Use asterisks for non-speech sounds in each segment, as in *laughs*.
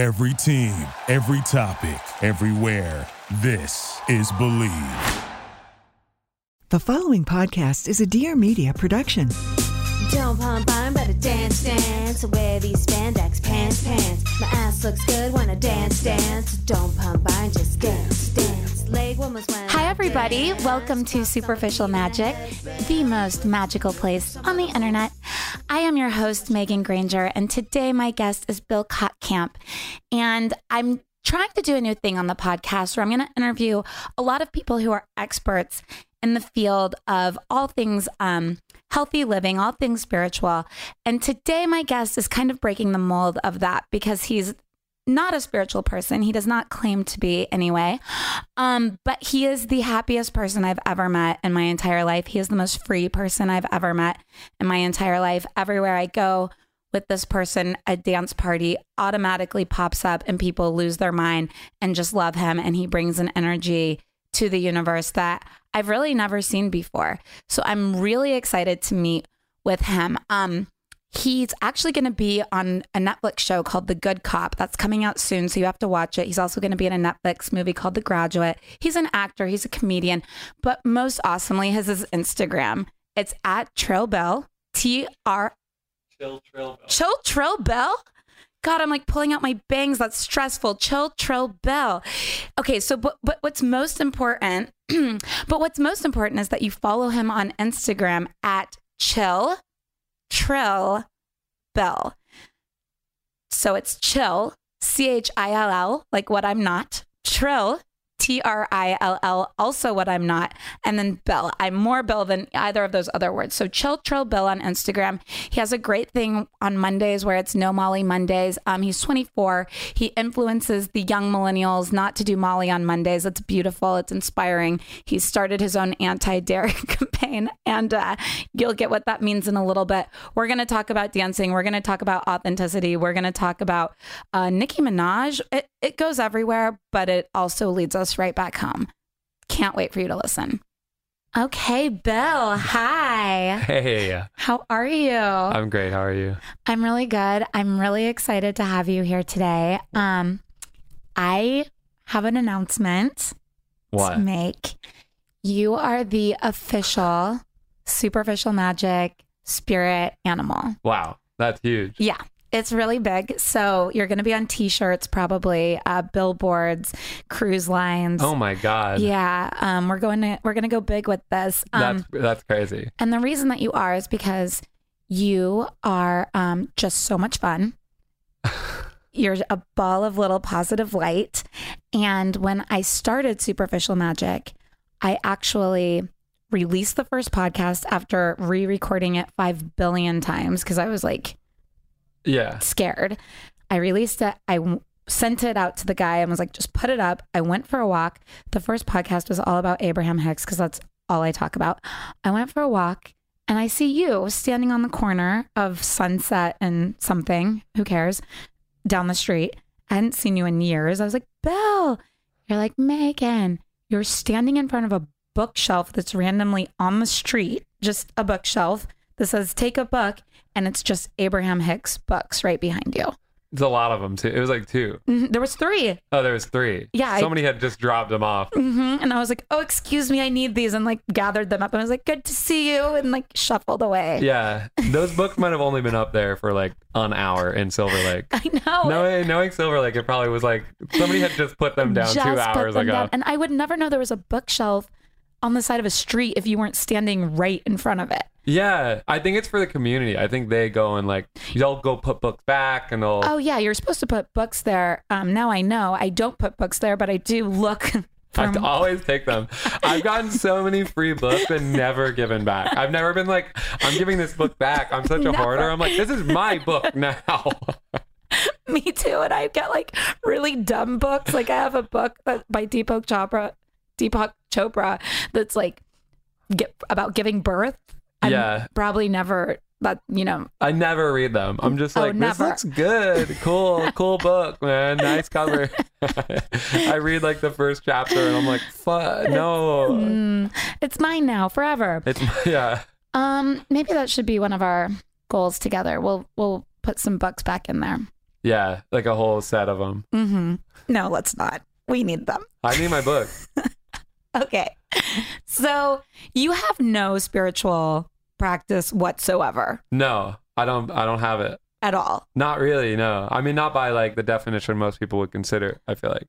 Every team, every topic, everywhere. This is Believe. The following podcast is a Dear Media production. Don't pump iron, better dance, dance. Wear these spandex pants, pants. My ass looks good when I dance, dance. Don't pump iron, just dance, dance. Hi, everybody. Welcome to Superficial Magic, the most magical place on the internet. I am your host, Megan Granger, and today my guest is Bill Kottkamp. And I'm trying to do a new thing on the podcast where I'm going to interview a lot of people who are experts in the field of all things um, healthy living, all things spiritual. And today my guest is kind of breaking the mold of that because he's not a spiritual person. He does not claim to be anyway. Um, but he is the happiest person I've ever met in my entire life. He is the most free person I've ever met in my entire life. Everywhere I go with this person, a dance party automatically pops up and people lose their mind and just love him. And he brings an energy to the universe that I've really never seen before. So I'm really excited to meet with him. Um, He's actually going to be on a Netflix show called The Good Cop. That's coming out soon, so you have to watch it. He's also going to be in a Netflix movie called The Graduate. He's an actor, he's a comedian, but most awesomely, has his is Instagram. It's at Trill Bell, T R Chill Trill Bell. Chill Trill Bell. God, I'm like pulling out my bangs. That's stressful. Chill Trill Bell. Okay, so but but what's most important, *clears throat* but what's most important is that you follow him on Instagram at Chill Trill Bell. So it's chill, C H I L L, like what I'm not. Trill, T R I L L, also what I'm not. And then Bell. I'm more Bill than either of those other words. So chill, trill Bill on Instagram. He has a great thing on Mondays where it's No Molly Mondays. Um, he's 24. He influences the young millennials not to do Molly on Mondays. It's beautiful. It's inspiring. He's started his own anti-dairy *laughs* campaign, and uh, you'll get what that means in a little bit. We're going to talk about dancing. We're going to talk about authenticity. We're going to talk about uh, Nicki Minaj. It, it goes everywhere, but it also leads us right back home. Can't wait for you to listen. Okay, Bill. Hi. Hey, How are you? I'm great. How are you? I'm really good. I'm really excited to have you here today. Um, I have an announcement to What? make. You are the official superficial magic spirit animal. Wow, that's huge. Yeah, it's really big. So you're going to be on t-shirts, probably uh, billboards, cruise lines. Oh my god. Yeah, um, we're going to we're going to go big with this. Um, That's that's crazy. and the reason that you are is because you are um, just so much fun. *laughs* You're a ball of little positive light. And when I started Superficial Magic, I actually released the first podcast after re recording it 5 billion times because I was like Yeah. scared. I released it. I w- sent it out to the guy and was like, just put it up. I went for a walk. The first podcast was all about Abraham Hicks because that's all I talk about. I went for a walk and I see you standing on the corner of Sunset and something, who cares, down the street. I hadn't seen you in years. I was like, Bill, you're like, Megan, you're standing in front of a bookshelf that's randomly on the street, just a bookshelf that says, take a book. And it's just Abraham Hicks books right behind you. It's a lot of them too. It was like two. Mhm, There was three. Oh, there was three. Yeah, I- Somebody had just dropped them off. hmm And I was like, oh, excuse me, I need these. And like gathered them up. And I was like, good to see you. And like shuffled away. Yeah. Those books might have only been up there for like an hour in Silver Lake. *laughs* I know. Knowing, knowing Silver Lake, it probably was like somebody had just put them down Just two hours ago. down. And I would never know there was a bookshelf on the side of a street if you weren't standing right in front of it. Yeah, I think it's for the community. I think they go and like they'll go put books back and they'll. Oh yeah, you're supposed to put books there. Um, now I know I don't put books there, but I do look. *laughs* I always take them. I've gotten so many free books and never given back. I've never been like, I'm giving this book back. I'm such a *laughs* Never. hoarder. I'm like, this is my book *laughs* now. me too, and I get like really dumb books. Like I have a book that by Deepak Chopra, Deepak Chopra, that's like get about giving birth. I'm Yeah. probably never that you know I never read them. I'm just Oh, like, this never. looks good. Cool, *laughs* cool book, man. Nice cover. *laughs* I read like the first chapter and I'm like, fuck, no. mm, it's mine now forever. It's, yeah. Um, maybe that should be one of our goals together. We'll we'll put some books back in there. Yeah, like a whole set of them. Mm-hmm. No, let's not. We need them. I need my book. *laughs* Okay. So you have no spiritual practice whatsoever No, I don't. I don't have it. at all. Not really. No. I mean, not by like the definition most people would consider. I feel like.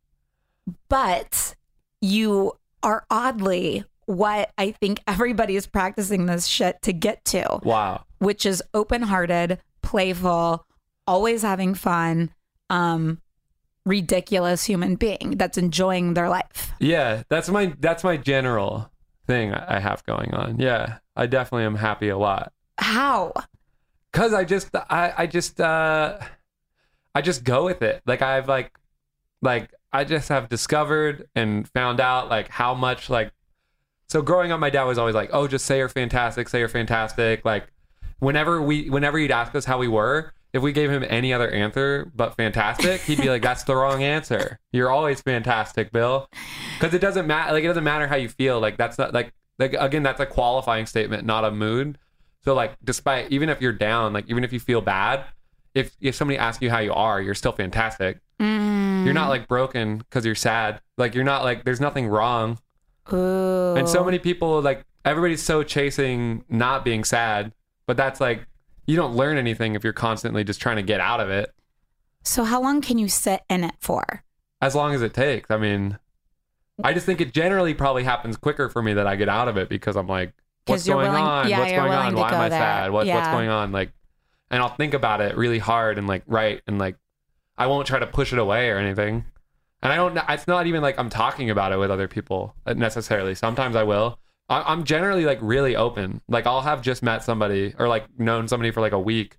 But you are oddly what I think everybody is practicing this shit to get to, Wow. which is open hearted, playful, always having fun, um, ridiculous human being that's enjoying their life. Yeah, that's my that's my general thing I have going on. Yeah, I definitely am happy a lot. How? Cause I just I I just uh I just go with it. Like I've like like I just have discovered and found out like how much like so growing up my dad was always like, "Oh, just say you're fantastic, say you're fantastic." Like whenever we whenever he'd ask us how we were, if we gave him any other answer but fantastic, he'd be like, "That's the wrong answer. You're always fantastic, Bill." Cuz it doesn't matter like it doesn't matter how you feel. Like that's not like like again, that's a qualifying statement, not a mood. So like despite even if you're down, like even if you feel bad, if if somebody asks you how you are, you're still fantastic. Mm. You're not like broken because you're sad. Like you're not like there's nothing wrong. Ooh. And so many people like everybody's so chasing not being sad, but that's like you don't learn anything if you're constantly just trying to get out of it. So how long can you sit in it for? As long as it takes. I mean, I just think it generally probably happens quicker for me that I get out of it because I'm like, what's going willing- on? yeah, what's going on? Why am I there. sad? What, What's going on? Like, and I'll think about it really hard and like write and like I won't try to push it away or anything. And I don't. It's not even like I'm talking about it with other people uh, necessarily. Sometimes I will. I, I'm generally like really open. Like I'll have just met somebody or like known somebody for like a week,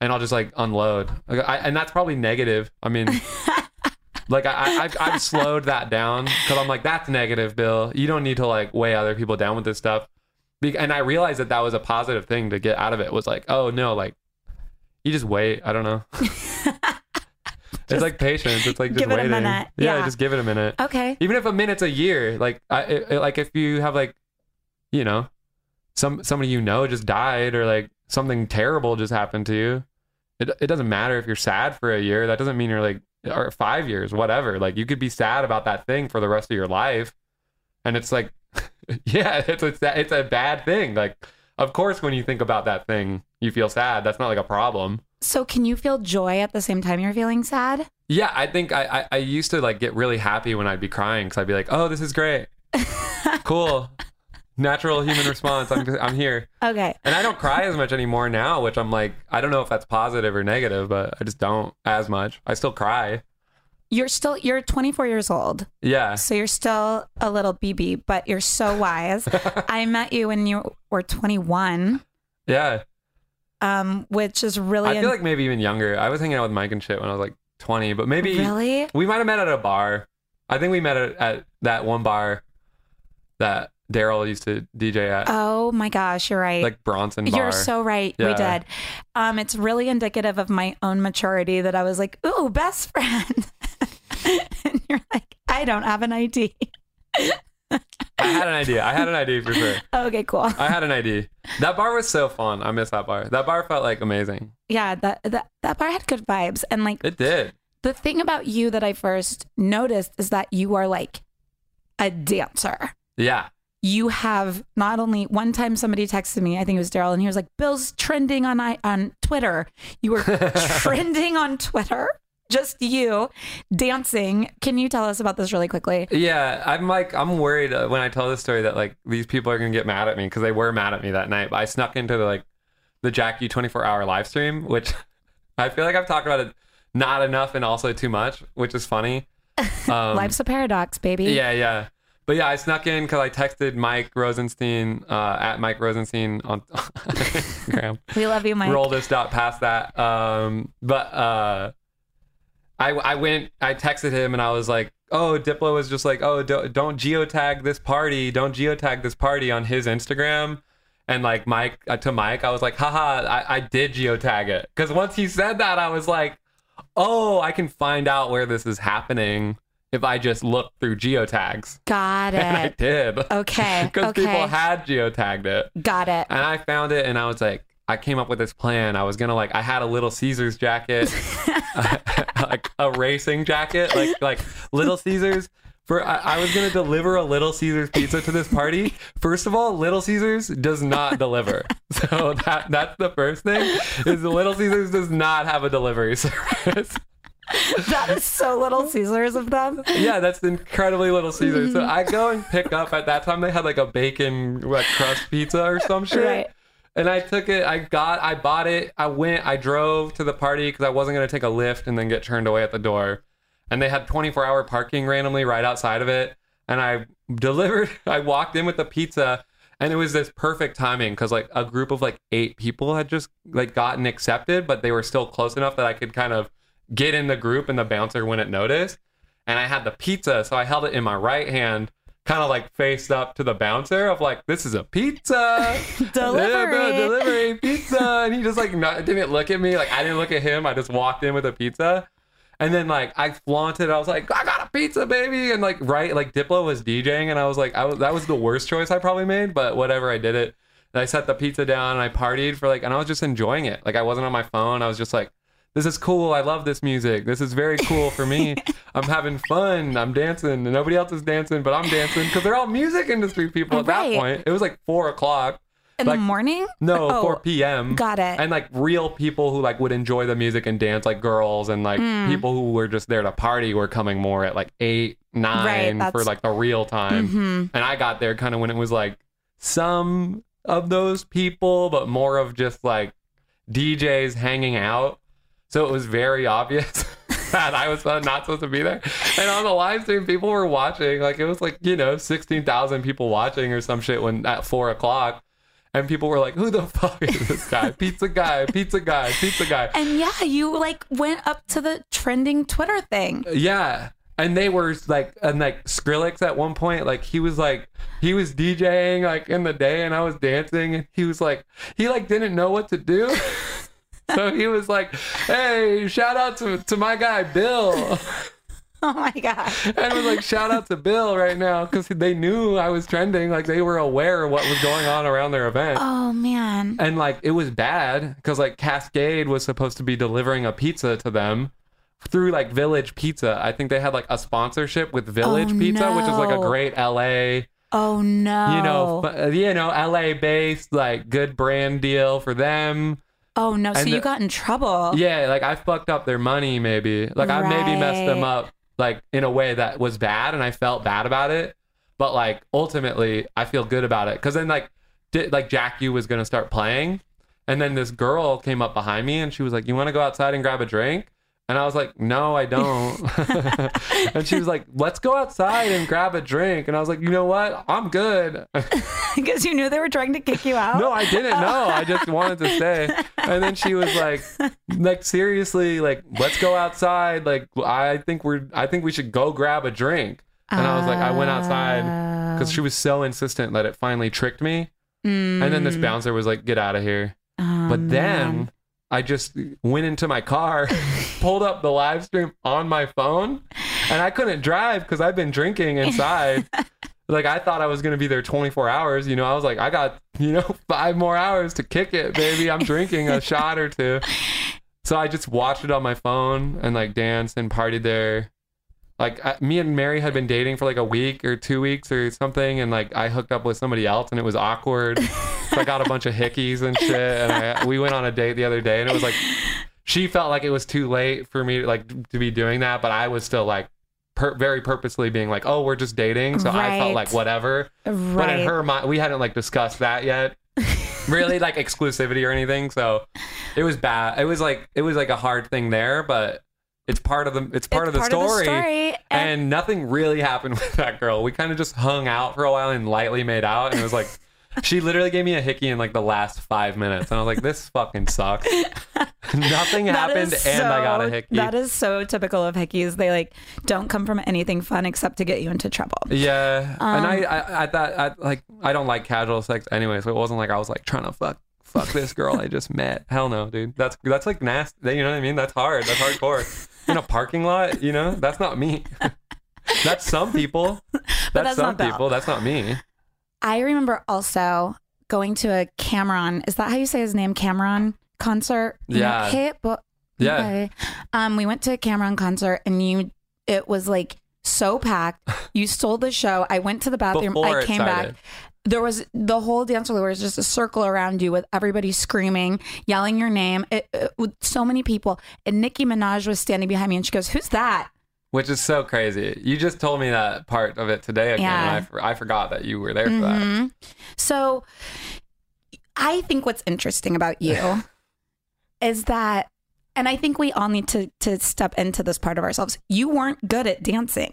and I'll just like unload. Like, I, and that's probably negative. I mean, *laughs* like I, I I've, I've slowed that down because I'm like that's negative, Bill. You don't need to like weigh other people down with this stuff. Be- And I realized that that was a positive thing to get out of it. Was like, oh no, like you just wait. I don't know. *laughs* it's like patience. It's like just give it a waiting. minute. Yeah, Yeah. just give it a minute. Okay. Even if a minute's a year, like I it, it- like if you have like, you know, some somebody you know just died or like something terrible just happened to you. It it doesn't matter if you're sad for a year. That doesn't mean you're like or five years, whatever. Like you could be sad about that thing for the rest of your life, and it's like, *laughs* yeah, it's it's it's a bad thing. Like, of course, when you think about that thing, you feel sad. That's not like a problem. So can you feel joy at the same time you're feeling sad? Yeah, I think I, I, I used to like get really happy when I'd be crying because I'd be like, oh, this is great, *laughs* cool, natural human response. I'm I'm here, Okay. and I don't cry as much anymore now, which I'm like, I don't know if that's positive or negative, but I just don't as much. I still cry. You're still you're 24 years old. Yeah, So you're still a little BB, but you're so wise. *laughs* I met you when you were 21, yeah. um, which is really I feel like maybe even younger. I was hanging out with Mike and shit when I was like 20, but maybe really we might have met at a bar. I think we met at, at that one bar that Daryl used to DJ at, Oh my gosh, you're right. like Bronson Bar. You're so right. We did. Um, it's really indicative of my own maturity that I was like, "Ooh, best friend," *laughs* and you're like, "I don't have an ID." *laughs* I had an idea. I had an idea for sure. *laughs* okay, cool. I had an idea. That bar was so fun. I miss that bar. That bar felt like amazing. Yeah, that that that bar had good vibes, and like It did. the thing about you that I first noticed is that you are like a dancer. Yeah. You have not only one time somebody texted me, I think it was Daryl, and he was like, "Bill's trending on I on Twitter. You were *laughs* trending on Twitter." Just you dancing. Can you tell us about this really quickly? Yeah. I'm like, I'm worried uh, when I tell this story that like these people are to get mad at me because they were mad at me that night. But I snuck into the like the Jack U 24 hour live stream, which *laughs* I feel like I've talked about it not enough and also too much, which is funny. *laughs* Um, Life's a paradox, baby. Yeah, yeah. But yeah, I snuck in because I texted Mike Rosenstein uh, at Mike Rosenstein on *laughs* Instagram. We love you, Mike. Roll this dot past that. Um, but uh, I I went. I texted him and I was like, "Oh, Diplo was just like, oh, don't, don't geotag this party. Don't geotag this party on his Instagram." And like Mike uh, to Mike, I was like, "Haha, I, I did geotag it." Because once he said that, I was like, "Oh, I can find out where this is happening if I just look through geotags." Got *laughs* And I did. Okay. *laughs* Because okay. people had geotagged it. Got it. And I found it and I was like, I came up with this plan. I was gonna like I had a Little Caesars jacket, *laughs* like a racing jacket, like like Little Caesars. For I, I was gonna deliver a Little Caesars pizza to this party. First of all, Little Caesars does not deliver, so that that's the first thing. Is the Little Caesars does not have a delivery service. *laughs* that is so little Caesars of them. yeah, that's incredibly Little Caesars. So *laughs* I go and pick up at that time they had like a bacon like crust pizza or some shit. Right. And I took it, I got, I bought it, I went, I drove to the party because I wasn't going to take a Lyft and then get turned away at the door. And they had 24 hour parking randomly right outside of it. And I *laughs* delivered, I walked in with the pizza and it was this perfect timing because like a group of like eight people had just like gotten accepted, but they were still close enough that I could kind of get in the group and the bouncer wouldn't notice. And I had the pizza, so I held it in my right hand, kind of like faced up to the bouncer of like, this is a pizza. *laughs* *laughs* Delivery. Delivery *laughs* pizza. And he just like not, didn't look at me. Like I didn't look at him. I just walked in with a pizza. And then like I flaunted, I was like, I got a pizza, baby. And like right, like Diplo was DJing, and I was like, I was that was the worst choice I probably made, but whatever, I did it. And I set the pizza down and I partied for like and I was just enjoying it. Like I wasn't on my phone. I was just like, this is cool. I love this music. This is very cool for me. *laughs* I'm having fun. I'm dancing. And nobody else is dancing, but I'm dancing because they're all music industry people at Right. that point. It was like four o'clock. In Like- the morning? No, Oh, 4 p.m. Got it. And like real people who like would enjoy the music and dance, like girls, and like Hmm. people who were just there to party were coming more at like eight, nine Right, for like the real time. Mhm. And I got there kind of when it was like some of those people, but more of just like DJs hanging out. So it was very obvious *laughs* that I was uh, not supposed to be there. And on the live stream, people were watching. Like it was like, you know, 16,000 people watching or some shit when at four o'clock. And people were like, who the *laughs* fuck is this guy? Pizza guy, pizza guy, pizza guy. And yeah, you like went up to the trending Twitter thing. Yeah. And they were like, and like Skrillex at one point, like he was like, he was DJing like in the day and I was dancing and he was like, he like didn't know what to do. *laughs* *laughs* so he was like, hey, shout out to, to my guy, Bill. *laughs* Oh my god. and was like, shout out to Bill right now because they knew I was trending. Like they were aware of what was going on around their event. Oh man. And like it was bad because like Kaskade was supposed to be delivering a pizza to them through like Village Pizza. I think they had like a sponsorship with Village Oh, Pizza, which is like a great LA, Oh no. you know, uh, you know, LA based like good brand deal for them. Oh no. So you got in trouble. Yeah, like I fucked up their money maybe. Like I maybe messed them up like in a way that was bad and I felt bad about it. But like ultimately I feel good about it cuz then like did, like Jack U was going to start playing and then this girl came up behind me and she was like, "You want to go outside and grab a drink?" And I was like, "No, I don't." *laughs* and she was like, "Let's go outside and grab a drink." And I was like, "You know what? I'm good." *laughs* Because you knew they were trying to kick you out. No, I didn't know. I *laughs* just wanted to stay. And then she was like, like seriously, like let's go outside. Like I think we're, I think we should go grab a drink. And I was like, I went outside because she oh. was so insistent that it finally tricked me. And then this mm. bouncer was like, get out of here. Oh, But then I just went into my car, *laughs* pulled up the live stream on my phone, and I couldn't drive because I've been drinking inside. *laughs* like I thought I was gonna be there 24 hours. You know, I was like, I got you know *laughs* five more hours to kick it, baby. I'm drinking a shot or two. So I just watched it on my phone and like danced and partied there. Like I, me and Mary had been dating for like a week or two weeks or something, and like I hooked up with somebody else, and it was awkward. So I got a bunch of hickeys and shit, and I, we went on a date the other day, and it was like she felt like it was too late for me like to be doing that, but I was still like per- very purposely being like, oh, we're just dating, so I felt like whatever. But in her mind, we hadn't like discussed that yet. really like exclusivity or anything. So it was bad. It was like it was like a hard thing there, but it's part of the it's part, It's of, the story. story, and- And nothing really happened *laughs* with that girl. We kind of just hung out for a while and lightly made out, and it was like. She literally gave me a hickey in like the last five minutes, and I was like, "This fucking sucks." *laughs* Nothing That happened, is and I got a hickey. That is so typical of hickeys. They like don't come from anything fun except to get you into trouble. Yeah, and I, Um, I, I thought, I, like, I don't like casual sex anyway, so it wasn't like I was like trying to fuck, fuck this girl I just met. Hell no, dude. That's that's like nasty. You know what I mean? That's hard. That's hardcore. In a parking lot, you know, that's not me. *laughs* that's some people. *laughs* That's, that's some people. That's not me. I remember also going to a Cameron. Is that how you say his name? Cameron concert. Yeah. But Yeah. okay. Um, we went to a Cameron concert, and you. It was like so packed. *laughs* You stole the show. I went to the bathroom. Before I came back. There was the whole dance floor was just a circle around you with everybody screaming, yelling your name. It, it- with so many people, and Nicki Minaj was standing behind me, and she goes, "Who's that?" Which is so crazy. You just told me that part of it today again. Yeah. And I, for- I forgot that you were there for that. Mhm. So I think what's interesting about you *laughs* is that and I think we all need to to step into this part of ourselves. You weren't good at dancing.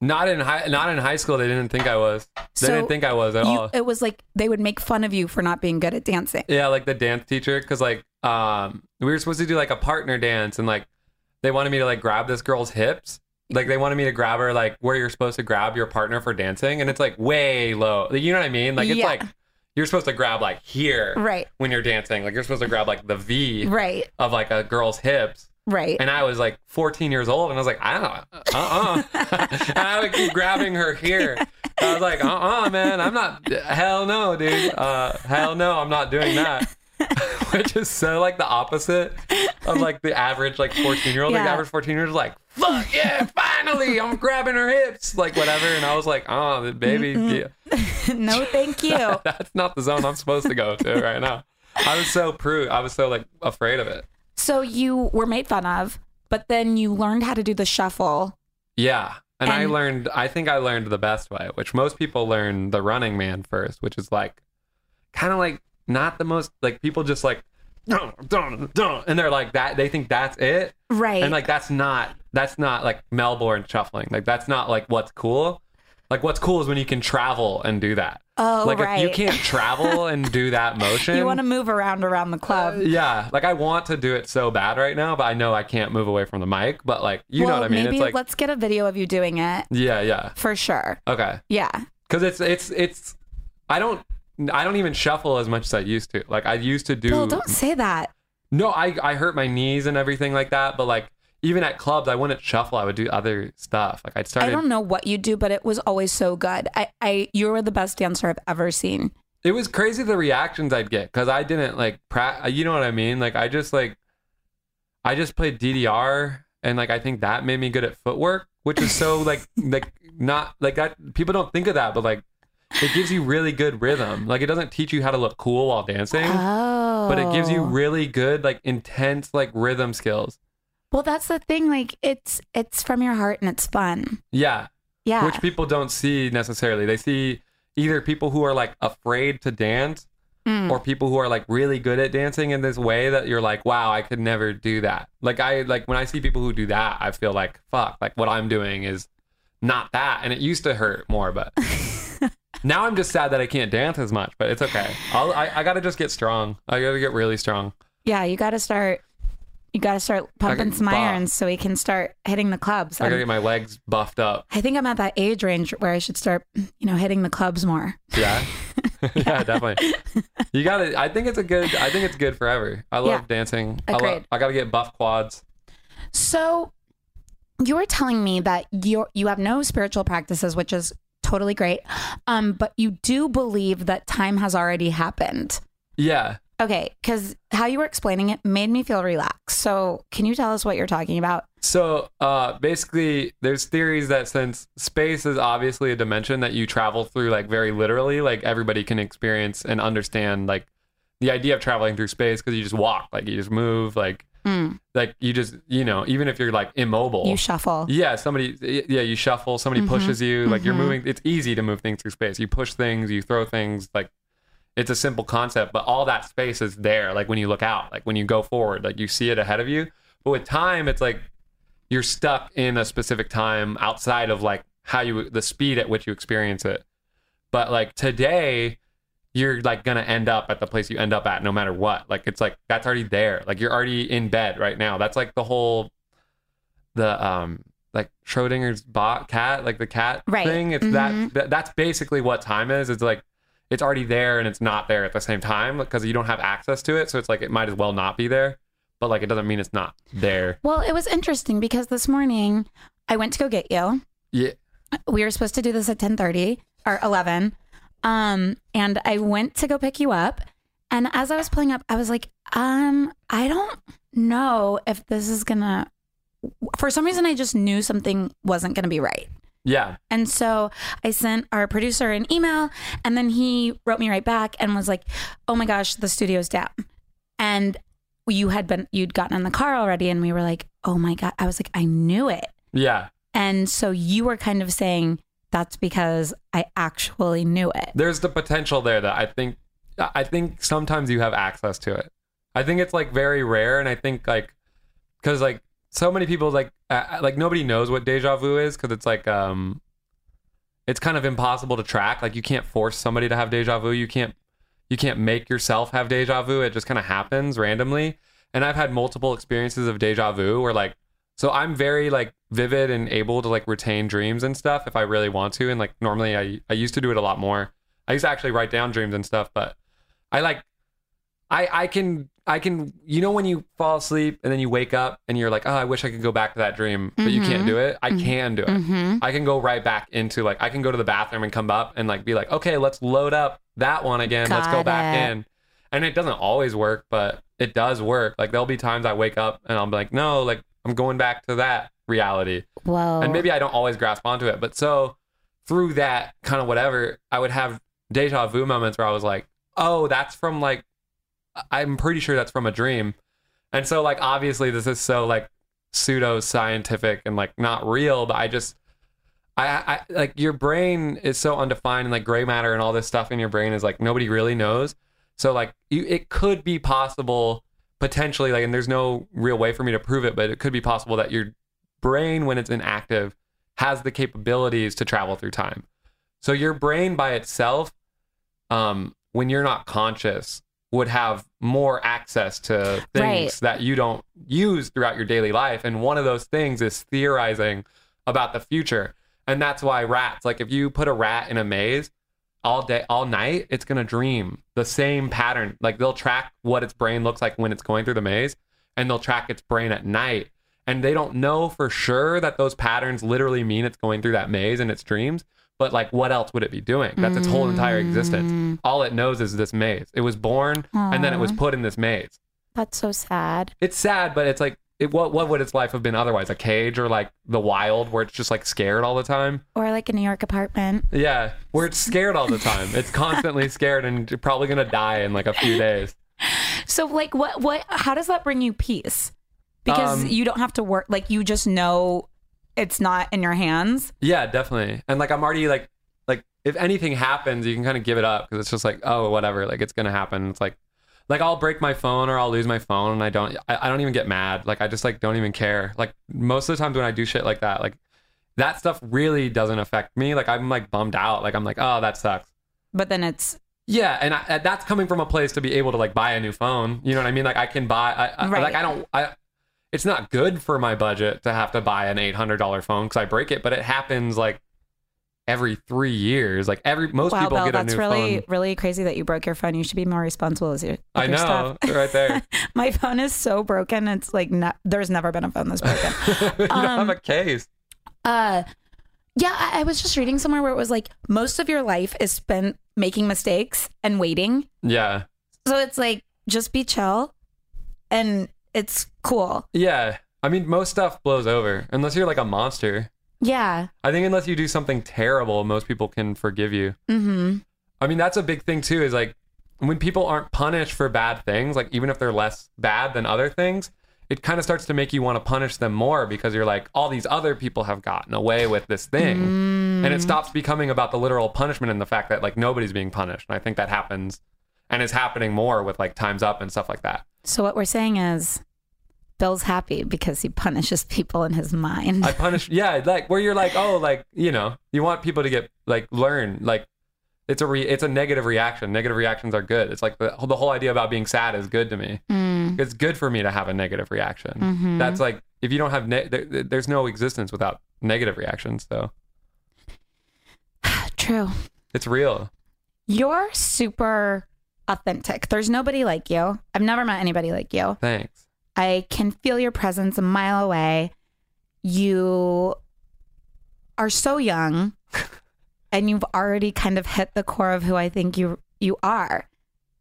Not in high, not in high school. They didn't think I was. They So didn't think I was at You, all. it was like they would make fun of you for not being good at dancing. Yeah, like the dance teacher, because like um, we were supposed to do like a partner dance, and like they wanted me to like grab this girl's hips. Like they wanted me to grab her like where you're supposed to grab your partner for dancing, and it's like way low. Like, you know what I mean? Like it's Yeah. like you're supposed to grab like here Right. when you're dancing. Like you're supposed to grab like the V Right. of like a girl's hips. Right. And I was like 14 years old, and I was like, I don't, uh, uh and I would keep grabbing her here. I was like, uh, uh man, I'm not. Hell no, dude. Uh, hell no, I'm not doing that. *laughs* Which is so like the opposite of like the average like 14 year old. Like the average 14 year old is like, fuck yeah, finally, I'm grabbing her hips, like whatever. And I was like, oh, baby, yeah. *laughs* no, thank you. *laughs* that's not the zone I'm supposed to go to right now. I was so prude. I was so like afraid of it. so you were made fun of, but then you learned how to do the shuffle. Yeah. And, I learned, I think I learned the best way, which most people learn the running man first, which is like kind of like not the most, like people just like, dun, dun, dun, and they're like that, they think that's it. Right. And like that's not, that's not like Melbourne shuffling. Like that's not like what's cool. Like what's cool is when you can travel and do that. oh, like right. if you can't travel *laughs* and do that motion. You want to move around around the club. Uh, yeah, like I want to do it so bad right now, but I know I can't move away from the mic. But like, you well, know what I mean? Maybe it's like, let's get a video of you doing it yeah, yeah, for sure. okay. Yeah. because it's it's it's i don't i don't even shuffle as much as i used to like i used to do Bill, don't say that. no i i hurt my knees and everything like that but like even at clubs i wouldn't shuffle i would do other stuff like i'd start. I don't know what you do, but it was always so good. I, I, you were the best dancer I've ever seen. it was crazy the reactions i'd get because i didn't like pra- you know what i mean like i just like i just played ddr and like i think that made me good at footwork which is so like *laughs* like not like that people don't think of that but like it gives you really good rhythm like it doesn't teach you how to look cool while dancing Oh, but it gives you really good like intense like rhythm skills Well, that's the thing. Like it's it's from your heart and it's fun. yeah Yeah. which people don't see necessarily they see either people who are like afraid to dance Mm. or people who are like really good at dancing in this way that you're like wow i could never do that like i like when i see people who do that i feel like fuck like what i'm doing is not that and it used to hurt more but *laughs* now i'm just sad that i can't dance as much but it's okay I'll, i i gotta just get strong i gotta get really strong yeah, you got to start. You got to start pumping some buff. irons so we can start hitting the clubs. i gotta get my legs buffed up I think I'm at that age range where I should start, you know, hitting the clubs more. Yeah. *laughs* *laughs* yeah, definitely. You got to I think it's a good I think it's good forever. I love Yeah. dancing. I Agreed. love I got to get buff quads. So you were telling me that you you have no spiritual practices, which is totally great. Um, but you do believe that time has already happened. Yeah. Okay, because how you were explaining it made me feel relaxed. So can you tell us what you're talking about? So, uh basically there's theories that since space is obviously a dimension that you travel through like very literally, like everybody can experience and understand like the idea of traveling through space because you just walk, like you just move, like Mm, like you just, you know, even if you're like immobile. you shuffle. Yeah, somebody. Yeah, you shuffle. Somebody Mhm, pushes you. Like you're mhm. moving. It's easy to move things through space. You push things. You throw things. Like it's a simple concept, but all that space is there. Like when you look out. Like when you go forward. Like you see it ahead of you. But with time, it's like you're stuck in a specific time outside of like how you the speed at which you experience it. But like today, you're like gonna end up at the place you end up at no matter what. Like it's like that's already there. Like you're already in bed right now. That's like the whole the um like Schrodinger's bot cat, like the cat Right. thing. It's Mhm. that, that that's basically what time is. It's like it's already there and it's not there at the same time because you don't have access to it. So it's like it might as well not be there. But like it doesn't mean it's not there. Well, it was interesting because this morning I went to go get you. Yeah. We were supposed to do this at 10:30 or 11. Um, and I went to go pick you up. And as I was pulling up, I was like, um, I don't know if this is gonna. For some reason, I just knew something wasn't gonna be right. Yeah. And so I sent our producer an email, and then he wrote me right back and was like, "Oh my gosh, the studio's down." And you had been you'd gotten in the car already, and we were like, "Oh my god!" I was like, "I knew it." Yeah. And so you were kind of saying that's because I actually knew it. There's the potential there that I think I think sometimes you have access to it. I think it's like very rare and I think like cuz like so many people like uh, like nobody knows what deja vu is cuz it's like um it's kind of impossible to track. Like you can't force somebody to have deja vu. You can't you can't make yourself have deja vu. It just kind of happens randomly. And I've had multiple experiences of deja vu where like so I'm very like vivid and able to like retain dreams and stuff if I really want to. And like normally I I used to do it a lot more. I used to actually write down dreams and stuff, but I like I I can I can you know when you fall asleep and then you wake up and you're like, "Oh, I wish I could go back to that dream." But you can't do mm-hmm. it. I mm-hmm. can do it. Mm-hmm. I can go right back into like I can go to the bathroom and come up and like be like, "Okay, let's load up that one again. let's go Got back it. in." And it doesn't always work, but it does work. Like there'll be times I wake up and I'm like, "No, like I'm going back to that reality." Whoa. and maybe I don't always grasp onto it. But so through that kind of whatever, I would have deja vu moments where I was like, oh, that's from like, I'm pretty sure that's from a dream. And so like, obviously this is so like pseudo scientific and like not real, but I just, I, I like your brain is so undefined and like gray matter and all this stuff in your brain is like nobody really knows. So like you, it could be possible potentially like, and there's no real way for me to prove it, but it could be possible that your brain when it's inactive has the capabilities to travel through time. So your brain by itself, um, when you're not conscious, would have more access to things Right. that you don't use throughout your daily life. And one of those things is theorizing about the future. And that's why rats, like if you put a rat in a maze all day, all night, it's gonna dream the same pattern. Like they'll track what its brain looks like when it's going through the maze, and they'll track its brain at night. And they don't know for sure that those patterns literally mean it's going through that maze and its dreams. But like, what else would it be doing? That's its whole entire existence. Mm. All it knows is this maze. It was born, and then it was put in this maze. that's so sad. It's sad, but it's like, it, what what would its life have been otherwise? A cage or like the wild, where it's just like scared all the time? Or like a New York apartment. Yeah, where it's scared all the time. It's constantly *laughs* scared and probably gonna die in like a few days. So like what what how does that bring you peace? Because Um, you don't have to work like you just know it's not in your hands. Yeah, definitely. And like I'm already like like if anything happens, you can kind of give it up because it's just like oh whatever, like it's gonna happen. It's like like I'll break my phone or I'll lose my phone and I don't I, I don't even get mad. Like I just like don't even care. Like most of the times when I do shit like that, like that stuff really doesn't affect me. Like I'm like bummed out. Like I'm like oh that sucks. But then it's Yeah, and I, that's coming from a place to be able to like buy a new phone. You know what I mean? Like I can buy. I, I, Right. Like I don't. I. It's not good for my budget to have to buy an eight hundred dollar phone because I break it, but it happens like every three years. Like every most wow, people get a that's new really phone. really really crazy that you broke your phone. You should be more responsible your, with I your know, stuff. right there. *laughs* My phone is so broken. It's like ne- there's never been a phone this broken. *laughs* you don't Um, have a case. uh yeah, I, I was just reading somewhere where it was like most of your life is spent making mistakes and waiting. Yeah, So it's like just be chill and it's cool. yeah. I mean, most stuff blows over unless you're like a monster. Yeah. I think unless you do something terrible, most people can forgive you. Mm-hmm. I mean, that's a big thing too. Is like when people aren't punished for bad things, like even if they're less bad than other things, it kind of starts to make you want to punish them more because you're like, all these other people have gotten away with this thing, and it stops becoming about the literal punishment and the fact that like nobody's being punished. And I think that happens, and is happening more with like Times Up and stuff like that. So what we're saying is Bill's happy because he punishes people in his mind. I punish, yeah, like where you're like, oh, like you know, you want people to get like learn, like it's a re- it's a negative reaction. Negative reactions are good. It's like the the whole idea about being sad is good to me. Mm. It's good for me to have a negative reaction. Mhm. That's like if you don't have ne- there, there's no existence without negative reactions. though. *sighs* True. it's real. You're super authentic. There's nobody like you. I've never met anybody like you. Thanks. I can feel your presence a mile away. You are so young. *laughs* and you've already kind of hit the core of who I think you you are.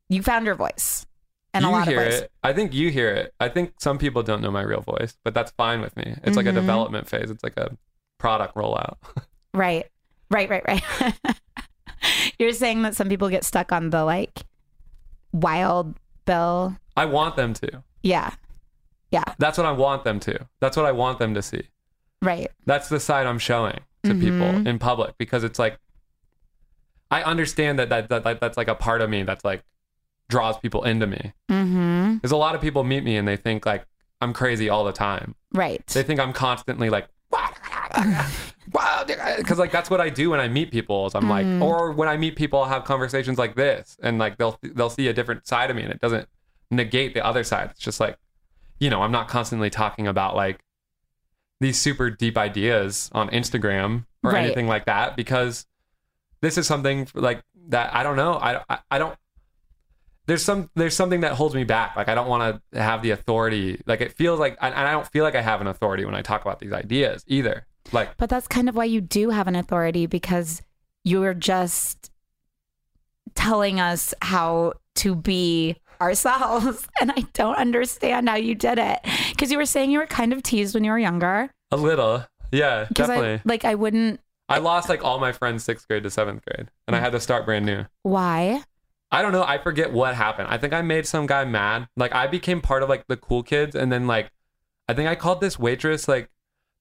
You found your voice. And you a lot hear of ways. it. I think you hear it. I think some people don't know my real voice, but that's fine with me. It's like a Mhm. development phase. It's like a product rollout. *laughs* Right. Right, right, right. *laughs* You're saying that some people get stuck on the like wild bill. I want them to. Yeah. Yeah. That's what I want them to. That's what I want them to see. Right. That's the side I'm showing to Mhm. people in public because it's like I understand that, that, that, that that's like a part of me that's like draws people into me. Mm-hmm. There's a lot of people meet me and they think like I'm crazy all the time. Right. They think I'm constantly like *laughs* because like that's what I do when I meet people. Is I'm like, Mhm. or when I meet people, I'll have conversations like this, and like they'll they'll see a different side of me, and it doesn't negate the other side. It's just like, you know, I'm not constantly talking about like these super deep ideas on Instagram or Right. anything like that because this is something like that. I don't know. I I, I don't. There's some there's something that holds me back. Like I don't want to have the authority. Like it feels like, and I don't feel like I have an authority when I talk about these ideas either. Like But that's kind of why you do have an authority because you're just telling us how to be ourselves. *laughs* And I don't understand how you did it. Because you were saying you were kind of teased when you were younger. a little, yeah, Because definitely. I like I wouldn't I lost like all my friends sixth grade to seventh grade, and I had to start brand new. why? I don't know. I forget what happened. I think I made some guy mad. Like I became part of like the cool kids, and then like I think I called this waitress like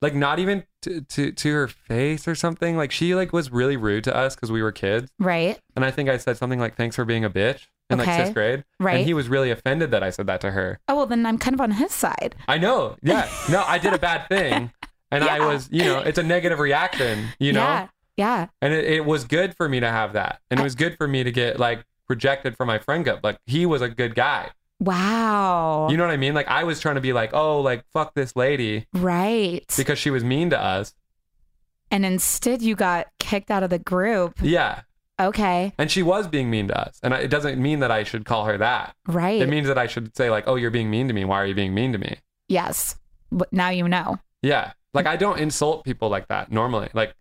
like not even to to, to her face or something. Like she like was really rude to us because we were kids, Right. and I think I said something like "Thanks for being a bitch" in like sixth grade, Right. and he was really offended that I said that to her. Oh well then I'm kind of on his side. I know. Yeah. No, I did a *laughs* bad thing. And I was, you know, it's a negative reaction, you know? Yeah. Yeah. And it, it was good for me to have that. And it was good for me to get like rejected from my friend group. Like he was a good guy. Wow. You know what I mean? Like I was trying to be like, oh, like fuck this lady right. because she was mean to us. and instead you got kicked out of the group. Yeah. Okay. And she was being mean to us. And it doesn't mean that I should call her that. Right. It means that I should say like, oh, you're being mean to me. Why are you being mean to me? yes. But now you know. Yeah. Like I don't insult people like that normally. Like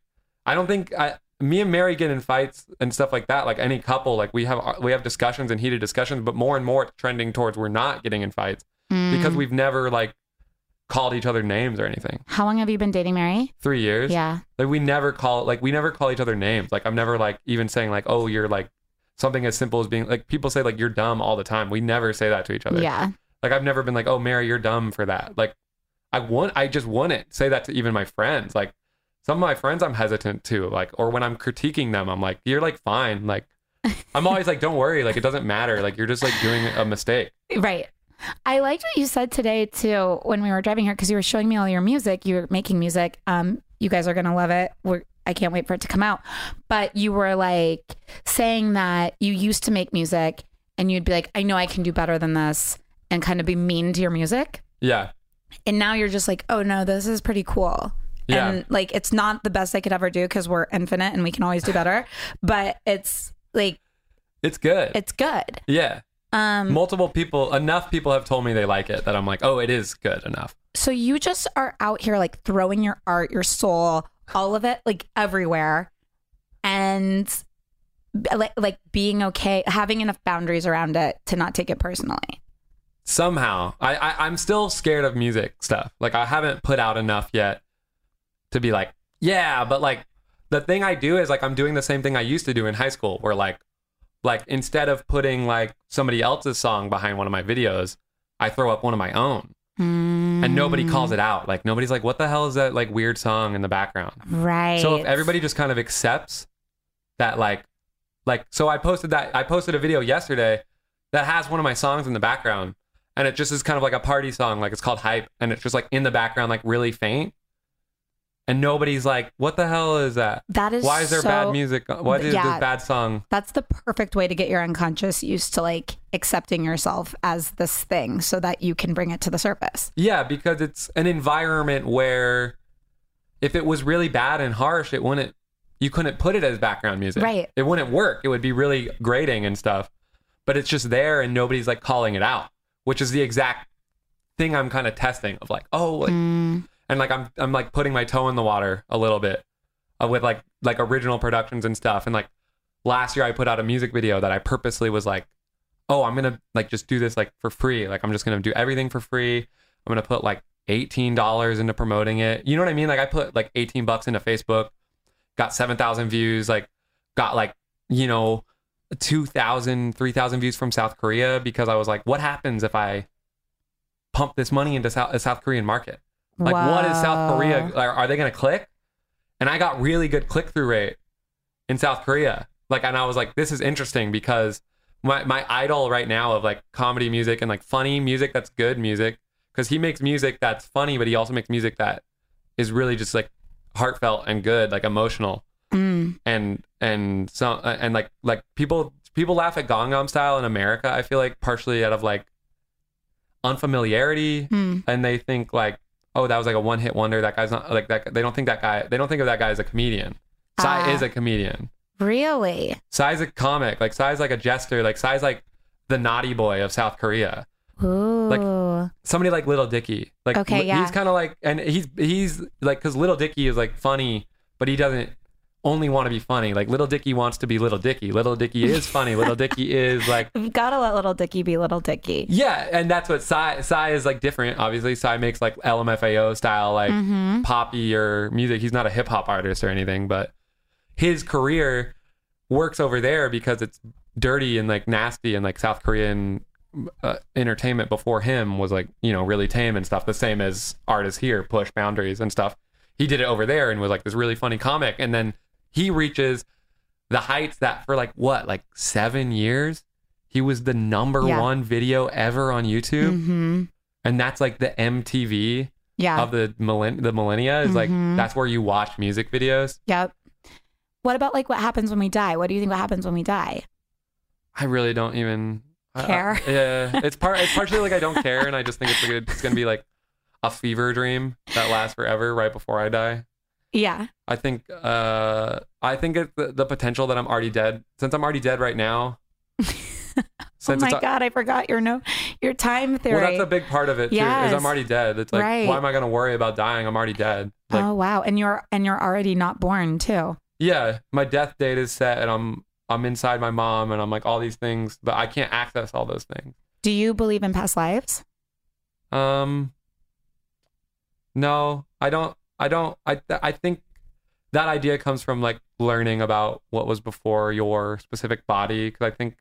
I don't think I me and Mary get in fights and stuff like that. Like any couple, like we have we have discussions and heated discussions, but more and more it's trending towards we're not getting in fights because Mm. we've never like called each other names or anything. How long have you been dating Mary? Three years. Yeah. Like we never call like we never call each other names. Like I'm never like even saying like, oh, you're like something as simple as being like people say like you're dumb all the time. We never say that to each other. Yeah. Like I've never been like, oh, Mary, you're dumb for that. Like I want, I just wouldn't say that to even my friends. Like some of my friends, I'm hesitant to. Like, or when I'm critiquing them, I'm like, you're like fine. Like I'm always like, don't worry. Like it doesn't matter. Like you're just like doing a mistake. *laughs* Right. I liked what you said today too when we were driving here because you were showing me all your music. You were making music. Um, you guys are gonna love it. We're I can't wait for it to come out. But you were like saying that you used to make music and you'd be like, I know I can do better than this, and kind of be mean to your music. Yeah. And now you're just like, oh no, this is pretty cool. Yeah. And like, it's not the best I could ever do because we're infinite and we can always do better. but it's like, It's good. it's good. yeah. Um, Multiple people, enough people have told me they like it that I'm like, oh, it is good enough. So you just are out here like throwing your art, your soul, all of it like everywhere and like like being okay, having enough boundaries around it to not take it personally. Somehow, I, I I'm still scared of music stuff. Like I haven't put out enough yet to be like, yeah, but like the thing I do is like I'm doing the same thing I used to do in high school where like like instead of putting like somebody else's song behind one of my videos, I throw up one of my own. And nobody calls hmm. it out. Like nobody's like, what the hell is that like weird song in the background? Right. So if everybody just kind of accepts that like like so I posted that I posted a video yesterday that has one of my songs in the background and it just is kind of like a party song like it's called hype and it's just like in the background like really faint and nobody's like what the hell is that? That is why is there so- bad music? What is Yeah. this bad song? That's the perfect way to get your unconscious used to like accepting yourself as this thing so that you can bring it to the surface. yeah because it's an environment where if it was really bad and harsh it wouldn't you couldn't put it as background music. Right. it wouldn't work. It would be really grating and stuff. But it's just there and nobody's like calling it out which is the exact thing i'm kind of testing of like oh like, Mm, and like i'm i'm like putting my toe in the water a little bit uh, with like like original productions and stuff. And like last year, I put out a music video that I purposely was like, oh, I'm gonna like just do this like for free. Like I'm just gonna do everything for free. I'm gonna put like eighteen dollars into promoting it. You know what I mean? Like I put like eighteen bucks into Facebook, got seven thousand views. Like got like you know 2,000, 3,000 views from South Korea because I was like, what happens if I pump this money into South, South Korean market? Like, what is South Korea? Wow. Are, are they going to click? And I got really good click through rate in South Korea. Like, and I was like, this is interesting because my, my idol right now of like comedy music and like funny music that's good music, because he makes music that's funny, but he also makes music that is really just like heartfelt and good, like emotional Mm. and and so and like like people people laugh at Gangnam Style in America. I feel like partially out of like unfamiliarity, Mm. and they think like, oh, that was like a one hit wonder. That guy's not like that. They don't think that guy. They don't think of that guy as a comedian. Psy Ah. is a comedian. Really? Psy's a comic. Like Psy's like a jester. Like Psy's like the naughty boy of South Korea. Ooh. Like Somebody like Little Dicky. Like Okay, yeah. he's kind of like, and he's he's like because Little Dicky is like funny, but he doesn't only want to be funny. Like Little Dicky wants to be Little Dicky. Little Dicky is funny. Little Dicky is like *laughs* You've got to let little Dicky be little Dicky. yeah, and that's what Psy Psy is like different. Obviously, Psy makes like LMFAO style like Mm-hmm. poppy or music. He's not a hip hop artist or anything, but his career works over there because it's dirty and like nasty and like South Korean uh, entertainment before him was like you know really tame and stuff. The same as artists here push boundaries and stuff. He did it over there and was like this really funny comic, and then he reaches the heights that for like what like seven years he was the number Yeah. one video ever on YouTube, Mm-hmm. and that's like the MTV Yeah. of the millen- the millennia is like Mhm. that's where you watch music videos. Yep. What about like what happens when we die? What do you think what happens when we die? I really don't even I- I- Care? *laughs* yeah, it's part. It's partially like I don't care, and I just think it's like it's gonna be like a fever dream that lasts forever right before I die. Yeah. I think. Uh, I think it's the, the potential that I'm already dead. Since I'm already dead right now. *laughs* oh my a- god, I forgot your no your time theory. Well, that's a big part of it too. Is I'm already dead. It's like, Right. why am I gonna worry about dying? I'm already dead. Like, oh wow, and you're and you're already not born too. yeah, my death date is set, and I'm I'm inside my mom, and I'm like all these things, but I can't access all those things. Do you believe in past lives? Um, no, I don't. I don't. I I think that idea comes from like learning about what was before your specific body. Because I think,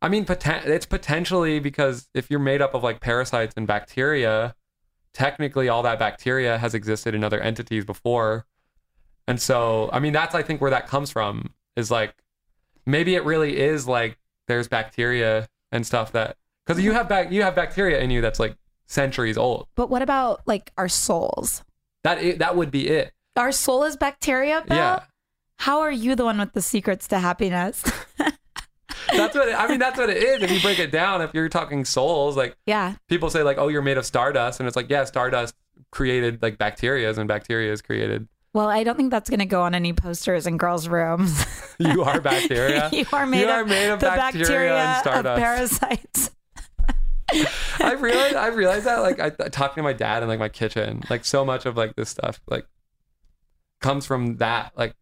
I mean, poten- it's potentially because if you're made up of like parasites and bacteria, technically all that bacteria has existed in other entities before, and so I mean that's I think where that comes from is like maybe it really is like there's bacteria and stuff that because you have back you have bacteria in you that's like centuries old. But what about like our souls? That that would be it. Our soul is bacteria, Bill? Yeah. How are you the one with the secrets to happiness? *laughs* That's what it, I mean. That's what it is. If you break it down, if you're talking souls, like yeah. people say, like, oh, you're made of stardust, and it's like, yeah, stardust created like bacterias, and bacteria is created. Well, I don't think that's going to go on any posters in girls' rooms. *laughs* You are bacteria. *laughs* you are made, You of, are made of the bacteria bacteria, and of stardust. parasites. I realized I realized that like I, I talking to my dad in like my kitchen, like so much of like this stuff like comes from that. Like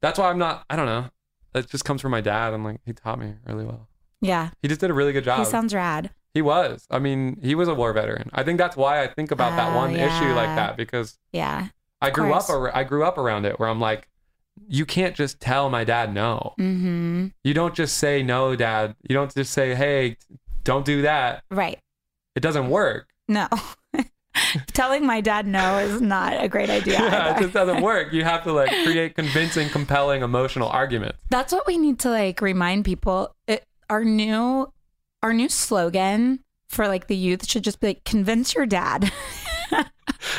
that's why I'm not. I don't know. It just comes from my dad, and like he taught me really well. Yeah. He just did a really good job. He sounds rad. He was. I mean, he was a war veteran. I think that's why I think about that one issue like that because Yeah. I grew up. Ar- I grew up around it where I'm like, you can't just tell my dad no. Mm-hmm. You don't just say no, dad. You don't just say, hey, don't do that. Right. It doesn't work. No. *laughs* Telling my dad no is not a great idea. Yeah, it just doesn't work. You have to like *laughs* create convincing, compelling, emotional arguments. That's what we need to like remind people. It, our new our new slogan for like the youth should just be like convince your dad. *laughs*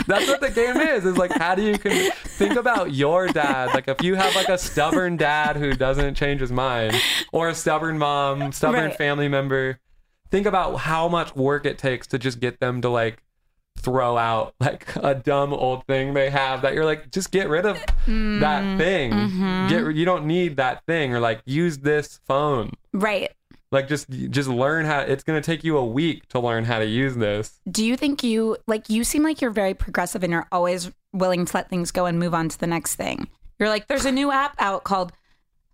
That's what the game is. Is like, how do you con- think about your dad? Like, if you have like a stubborn dad who doesn't change his mind, or a stubborn mom, stubborn Right. family member, think about how much work it takes to just get them to like throw out *laughs* like a dumb old thing they have that you're like, just get rid of that mm-hmm. thing. Get mm-hmm. you don't need that thing, or like use this phone. right. Like, just just learn how. It's gonna take you a week to learn how to use this. Do you think you like you seem like you're very progressive and you're always willing to let things go and move on to the next thing? You're like, there's a new app out called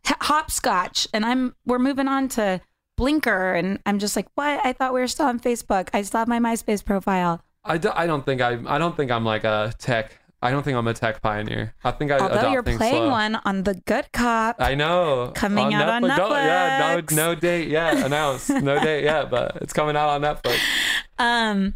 Hopscotch, and I'm we're moving on to Blinker, and I'm just like, what? I thought we were still on Facebook. I still have my MySpace profile. I, do, I don't think I I don't think I'm like a tech. I don't think I'm a tech pioneer. I think I Although you're playing slow. one on The Good Cop. I know. Coming out on Don't- yeah, no, no date yet *laughs* announced. no date yet, but it's coming out on Netflix. um,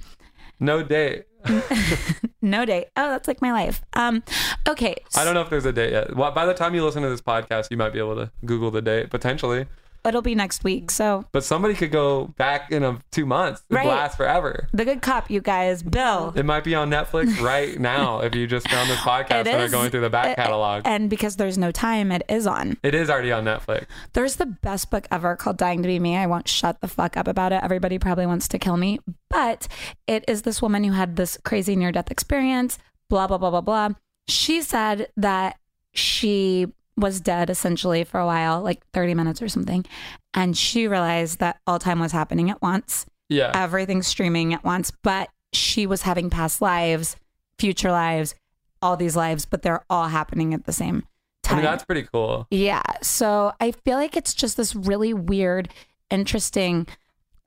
No date. *laughs* no date. Oh, that's like my life. Um, okay. I don't know if there's a date yet. Well, by the time you listen to this podcast, you might be able to Google the date potentially. It'll be next week. So But somebody could go back in a, two months. It Right. lasts forever. The Good Cop, you guys. Bill. It might be on Netflix *laughs* right now if you just found this podcast It and are going through the back Uh, catalog. And because there's no time, it is on. It is already on Netflix. There's the best book ever called Dying to Be Me. I won't shut the fuck up about it. Everybody probably wants to kill me. But it is this woman who had this crazy near death experience, blah, blah, blah, blah, blah. She said that she was dead essentially for a while, like 30 minutes or something. And she realized that all time was happening at once, Yeah. everything's streaming at once, but she was having past lives, future lives, all these lives, but they're all happening at the same I time. mean, that's pretty cool. Yeah. So I feel like it's just this really weird, interesting,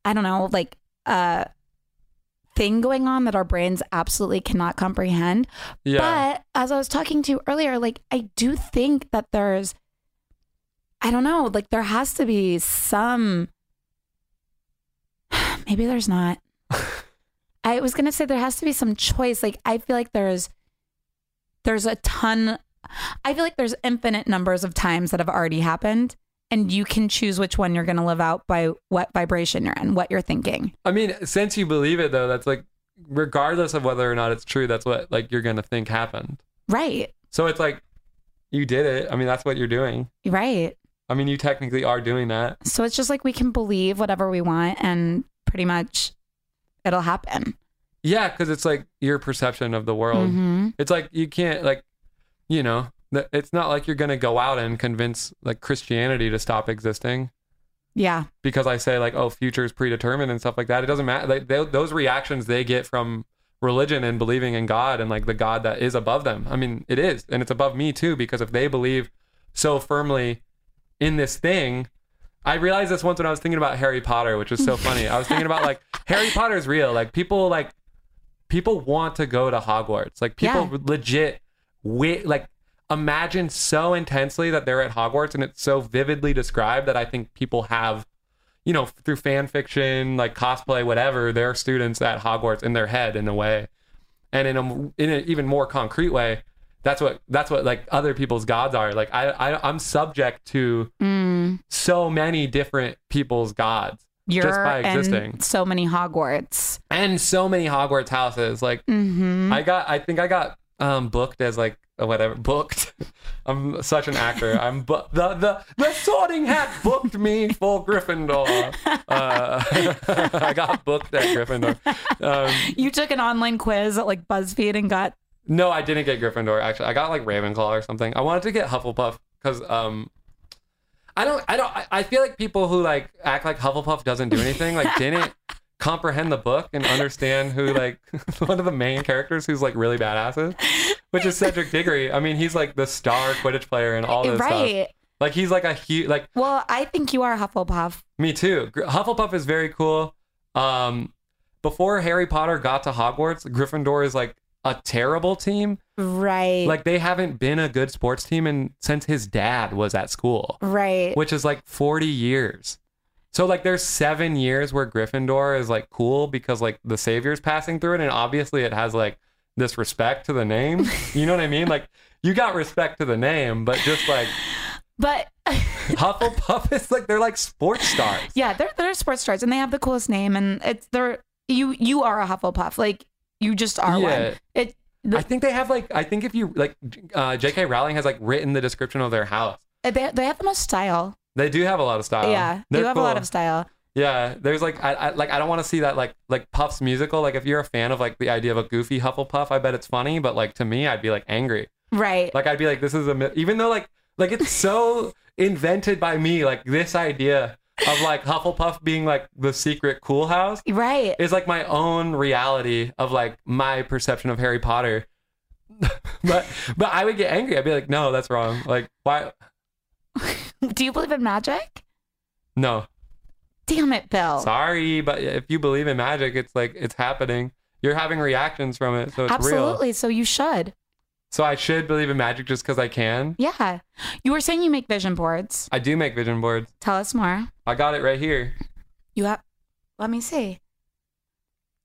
I don't know, like uh thing going on that our brains absolutely cannot comprehend. Yeah. But as I was talking to you earlier, like I do think that there's I don't know, like there has to be some *sighs* maybe there's not. *laughs* I was gonna say there has to be some choice. Like I feel like there's there's a ton I feel like there's infinite numbers of times that have already happened and you can choose which one you're gonna live out by what vibration you're in, what you're thinking. I mean, since you believe it though, that's like regardless of whether or not it's true, that's what like you're gonna think happened. Right. So it's like you did it. I mean, that's what you're doing. Right. I mean, you technically are doing that. So it's just like we can believe whatever we want and pretty much it'll happen. Yeah, because it's like your perception of the world. hmm It's like you can't like, you know, it's not like you're gonna go out and convince like Christianity to stop existing Yeah. because I say like, oh, future is predetermined and stuff like that. It doesn't matter. Like they, those reactions they get from religion and believing in God and like the God that is above them. I mean, it is, and it's above me too because if they believe so firmly in this thing. I realized this once when I was thinking about Harry Potter, which was so *laughs* funny. I was thinking about like Harry Potter is real. Like people like people want to go to Hogwarts. Like people Yeah. legit wi- like imagine so intensely that they're at Hogwarts and it's so vividly described that I think people have you know through fan fiction, like cosplay whatever, they're students at Hogwarts in their head in a way. And in a in an even more concrete way, that's what that's what like other people's gods are. Like I, I I'm subject to Mm, so many different people's gods you're just by existing in so many Hogwarts. and so many Hogwarts houses. Like hmm I got, I think I got um booked as like uh, whatever booked. *laughs* I'm such an actor. I'm bu- the the the Sorting Hat booked me for Gryffindor. Uh, *laughs* I got booked at Gryffindor. Um, You took an online quiz at like BuzzFeed and got no, I didn't get Gryffindor. Actually, I got like Ravenclaw or something. I wanted to get Hufflepuff because um. I don't. I don't. I- I feel like people who like act like Hufflepuff doesn't do anything, like didn't comprehend the book and understand who *laughs* like *laughs* one of the main characters who's like really badasses, which is Cedric Diggory. I mean, he's like the star Quidditch player and all this stuff. right. Like he's like a huge like Well, I think you are Hufflepuff. me too. Hufflepuff is very cool. Um, before Harry Potter got to Hogwarts, Gryffindor is like a terrible team. Right. Like they haven't been a good sports team and since his dad was at school, right. which is like 40 years. So like there's 7 years where Gryffindor is like cool because like the savior's passing through it and obviously it has like this respect to the name. *laughs* You know what I mean? Like you got respect to the name, but just like But *laughs* Hufflepuff is like they're like sports stars. yeah, they're they're sports stars and they have the coolest name and it's they're you you are a Hufflepuff. Like you just are Yeah. one. It the, I think they have like I think if you like uh, J.K. Rowling has like written the description of their house. they they have the most style. They do have a lot of style. yeah, They're you have a lot of style. Yeah, there's like I, I like I don't want to see that like like Puff's musical. Like if you're a fan of like the idea of a goofy Hufflepuff, I bet it's funny. But like to me, I'd be like angry. Right. Like I'd be like, this is a mi-" even though like like it's so *laughs* invented by me. Like this idea of like Hufflepuff being like the secret cool house right. is like my own reality of like my perception of Harry Potter. *laughs* but but I would get angry. I'd be like, no, that's wrong. Like why? *laughs* *laughs* Do you believe in magic? No, Damn it, Bill. sorry, but if you believe in magic, it's like it's happening. You're having reactions from it, so it's real. Absolutely. So you should. So I should believe in magic just because I can. Yeah. You were saying you make vision boards. I do make vision boards. Tell us more. I got it right here. You have. Let me see.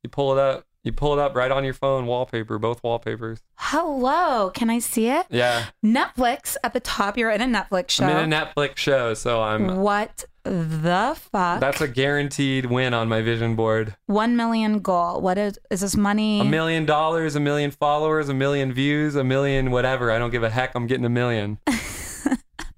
You pull it up. You pull it up right on your phone, wallpaper, both wallpapers. Hello. Can I see it? Yeah, Netflix at the top. You're in a Netflix show. I'm in a Netflix show, so I'm. What the fuck? That's a guaranteed win on my vision board. one million goal. What is is this money? A million dollars, a million followers, a million views, a million whatever. I don't give a heck. I'm getting a million. *laughs*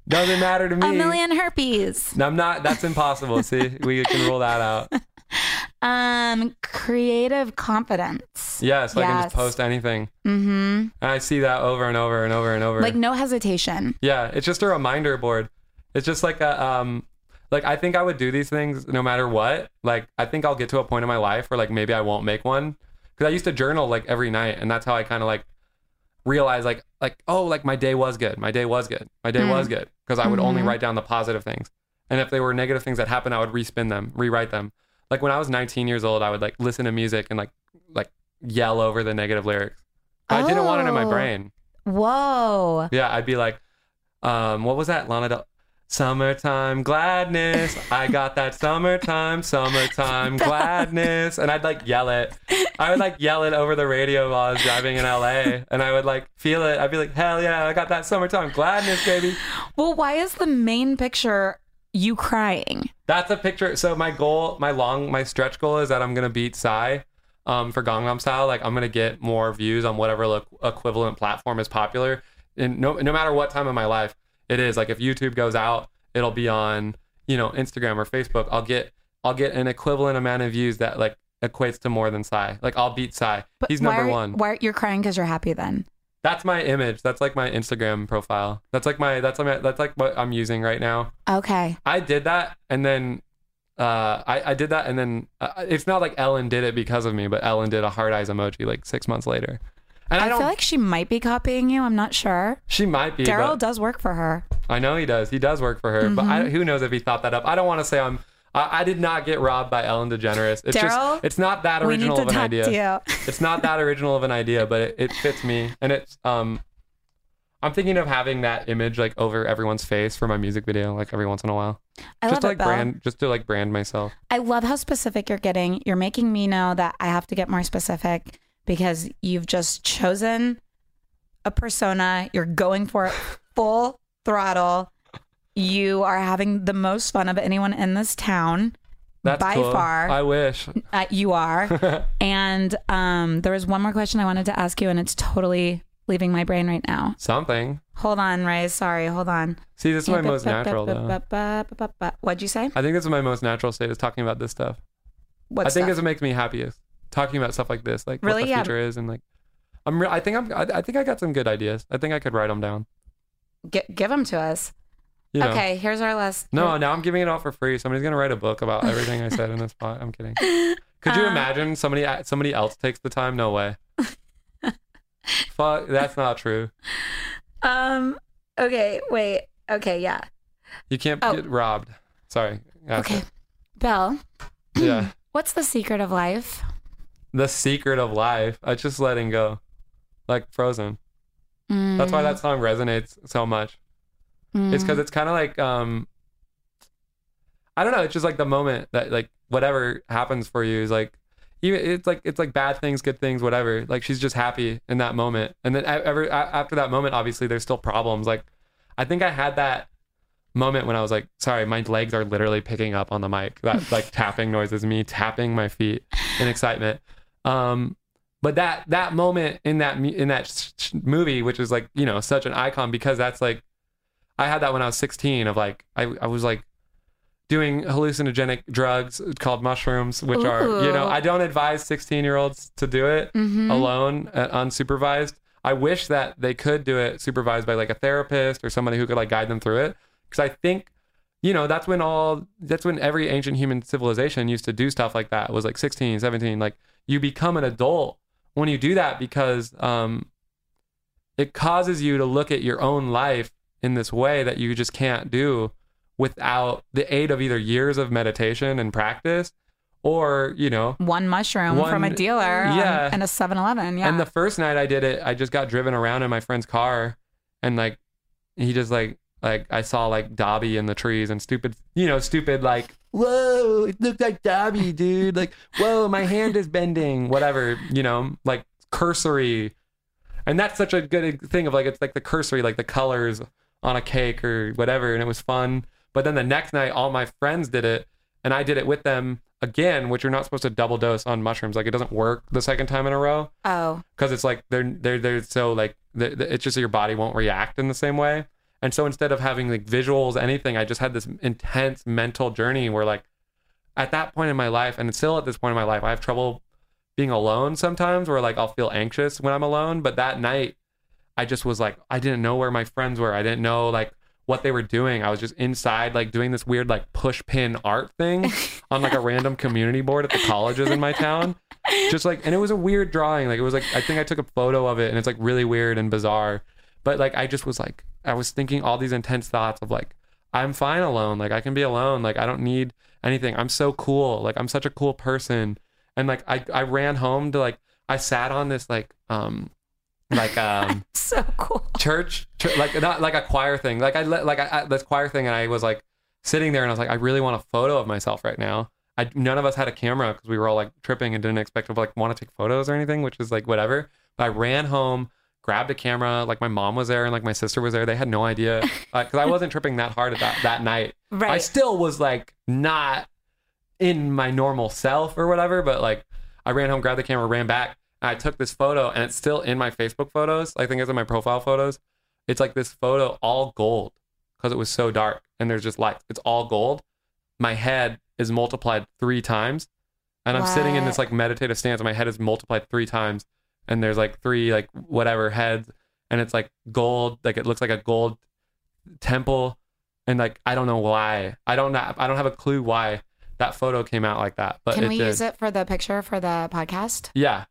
Doesn't matter to me. A million herpes. No, I'm not. That's impossible. See, we can rule that out. *laughs* *laughs* Um, creative confidence. Yeah, so I can just post anything. Mm-hmm. And I see that over and over and over and over. Like no hesitation. yeah, it's just a reminder board. It's just like a um, like I think I would do these things no matter what. Like I think I'll get to a point in my life where like maybe I won't make one because I used to journal like every night, and that's how I kind of like realize like like oh like my day was good, my day was good, my day was good because I would only Mhm. write down the positive things, and if they were negative things that happened, I would respin them, rewrite them. Like when I was 19 years old, I would like listen to music and like like yell over the negative lyrics. I didn't want it in my Oh. brain. Whoa. Yeah, I'd be like, um, what was that? Lana Del Summertime gladness. I got that summertime, summertime *laughs* gladness. And I'd like yell it. I would like yell it over the radio while I was driving in LA. And I would like feel it. I'd be like, hell yeah, I got that summertime gladness, baby. Well, why is the main picture you crying? That's a picture. So my goal, my long, my stretch goal is that I'm gonna beat Psy um, for Gangnam Style. Like I'm gonna get more views on whatever lo- equivalent platform is popular. And no, no matter what time of my life it is, like if YouTube goes out, it'll be on you know Instagram or Facebook. I'll get I'll get an equivalent amount of views that like equates to more than Psy. Like I'll beat Psy. But He's why number are- one. Why you're crying because you're happy then? That's my image. That's like my Instagram profile. That's like my that's like my, that's like what I'm using right now. Okay. I did that, and then uh, I, I did that, and then uh, it's not like Ellen did it because of me, but Ellen did a heart eyes emoji like six months later, and I, I, feel like she might be copying you. I'm not sure. she might be. Daryl does work for her. I know he does. He does work for her, but Mm-hmm. I, who knows if he thought that up? I don't want to say I'm. I, I did not get robbed by Ellen DeGeneres. It's Daryl, just. It's not that original of an idea. it's not that original of an idea, but it, it fits me, and it's um. I'm thinking of having that image like over everyone's face for my music video, like every once in a while, I just love to like it, brand, just to like brand myself. I love how specific you're getting. You're making me know that I have to get more specific because you've just chosen a persona. You're going for it full throttle. You are having the most fun of anyone in this town. That's by cool. far. I wish. Uh, you are. *laughs* and um, there was one more question I wanted to ask you, and it's totally leaving my brain right now. Something. Hold on, Ray. Sorry. Hold on. See, this is my most natural though. What'd you say? I think this is my most natural state is talking about this stuff. What I think stuff? this what makes me happiest. Talking about stuff like this, like Really? what the Yeah. future is, and like, I'm. Re- I think I'm. I, I think I got some good ideas. I think I could write them down. Gi- give them to us. You know. Okay. Here's our last. No, now I'm giving it all for free. Somebody's gonna write a book about everything I said in this spot. I'm kidding. Could you Uh, imagine somebody somebody else takes the time? No way. *laughs* Fuck, that's not true. Um. Okay. Wait. Okay. Yeah. You can't Oh. get robbed. Sorry. Okay. it. Belle, *clears throat* Yeah. what's the secret of life? the secret of life. I just letting go, like Frozen. That's why that song resonates so much. Mm. It's because it's kind of like um, I don't know. It's just like the moment that like whatever happens for you is like even it's like it's like bad things, good things, whatever. Like she's just happy in that moment, and then ever after that moment, obviously there's still problems. Like I think I had that moment when I was like, sorry, my legs are literally picking up on the mic. That *laughs* like tapping noise is me tapping my feet in excitement. Um, but that that moment in that in that sh- sh- movie, which is like you know such an icon because that's like I had that when I was 16 of like I I was like doing hallucinogenic drugs called mushrooms, which are you know I don't advise 16 year olds to do it Mhm. alone, uh, unsupervised. I wish that they could do it supervised by like a therapist or somebody who could like guide them through it. Because I think, you know, that's when all, that's when every ancient human civilization used to do stuff like that. It was like 16, 17. Like you become an adult when you do that because, um, it causes you to look at your own life in this way that you just can't do without the aid of either years of meditation and practice or, you know, One mushroom One- from a dealer on- yeah. in a 7 Eleven. Yeah. And the first night I did it, I just got driven around in my friend's car, and like he just like like I saw like Dobby in the trees and stupid, you know, stupid like whoa, it looked like Dobby, dude. Like whoa, my hand is bending, whatever, you know, like cursory. And that's such a good thing of like it's like the cursory, like the colors on a cake or whatever, and it was fun. But then the next night, all my friends did it, and I did it with them again, which you're not supposed to double dose on mushrooms. Like it doesn't work the second time in a row oh. because it's like they're they're they're so like it's just your body won't react in the same way. And so instead of having like visuals, anything, I just had this intense mental journey where like at that point in my life, and still at this point in my life, I have trouble being alone sometimes where like I'll feel anxious when I'm alone. But that night, I just was like, I didn't know where my friends were. I didn't know like what they were doing. I was just inside like doing this weird like push pin art thing *laughs* on like a random community board at the colleges in my town. Just like and it was a weird drawing. Like it was like I think I took a photo of it and it's like really weird and bizarre. But like I just was like I was thinking all these intense thoughts of like I'm fine alone. Like I can be alone. Like I don't need anything. I'm so cool. Like I'm such a cool person. And like I I ran home to like I sat on this like um like um *laughs* So cool. church, chur like not like a choir thing. Like I let like I, I, this choir thing, and I was like sitting there, and I was like, I really want a photo of myself right now. I none of us had a camera because we were all like tripping and didn't expect to like want to take photos or anything, which is like whatever. But I ran home, grabbed a camera. Like my mom was there and like my sister was there. They had no idea *laughs* because I wasn't tripping that hard at that that night. right I still was like not in my normal self or whatever, but like I ran home, grabbed the camera, ran back, I took this photo, and it's still in my Facebook photos. I think it's in my profile photos. It's like this photo, all gold, because it was so dark, and there's just lights. It's all gold. My head is multiplied three times, and I'm sitting in this like meditative stance. And my head is multiplied three times, and there's like three like whatever heads, and it's like gold, like it looks like a gold temple, and like I don't know why. I don't know. I don't have a clue why that photo came out like that. But Can we did. use it for the picture for the podcast? Yeah.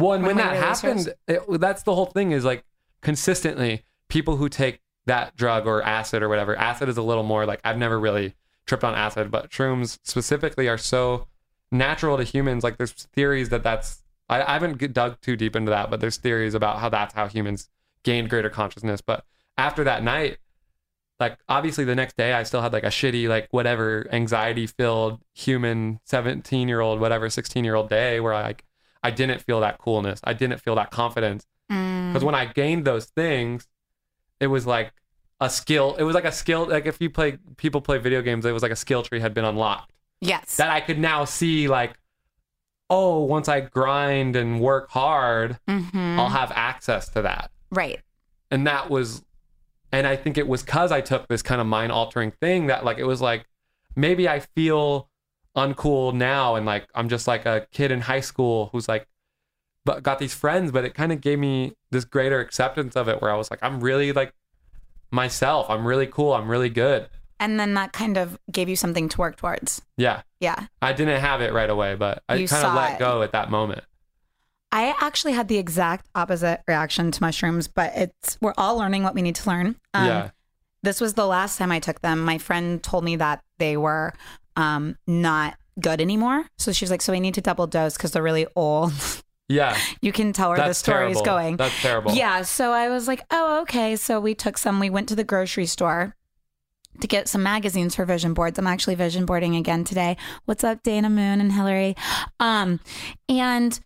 Well, and When when, that happened, it, that's the whole thing is like consistently people who take that drug or acid or whatever. Acid is a little more like I've never really tripped on acid, but shrooms specifically are so natural to humans. Like there's theories that that's I, I haven't dug too deep into that, but there's theories about how that's how humans gained greater consciousness. But after that night, like obviously the next day I still had like a shitty like whatever anxiety filled human 17 year old whatever 16 year old day where I like I didn't feel that coolness I didn't feel that confidence Mm. because when I gained those things it was like a skill it was like a skill like if you play people play video games it was like a skill tree had been unlocked Yes. that I could now see like oh once I grind and work hard Mhm. I'll have access to that Right. and that was and i think it was because i took this kind of mind altering thing that like it was like maybe i feel uncool now and like i'm just like a kid in high school who's like but got these friends but it kind of gave me this greater acceptance of it where i was like i'm really like myself i'm really cool i'm really good And then that kind of gave you something to work towards. yeah Yeah. i didn't have it right away but i kind of let it. go at that moment I actually had the exact opposite reaction to mushrooms, but it's we're all learning what we need to learn. Um, yeah This was the last time I took them. My friend told me that they were um, not good anymore. So she's like, "So we need to double dose because they're really old." *laughs* yeah you can tell where the story is going. that's terrible Yeah. So I was like, oh, okay. So we took some, we went to the grocery store to get some magazines for vision boards. I'm actually vision boarding again today. What's up, Dana Moon and Hillary? Um, and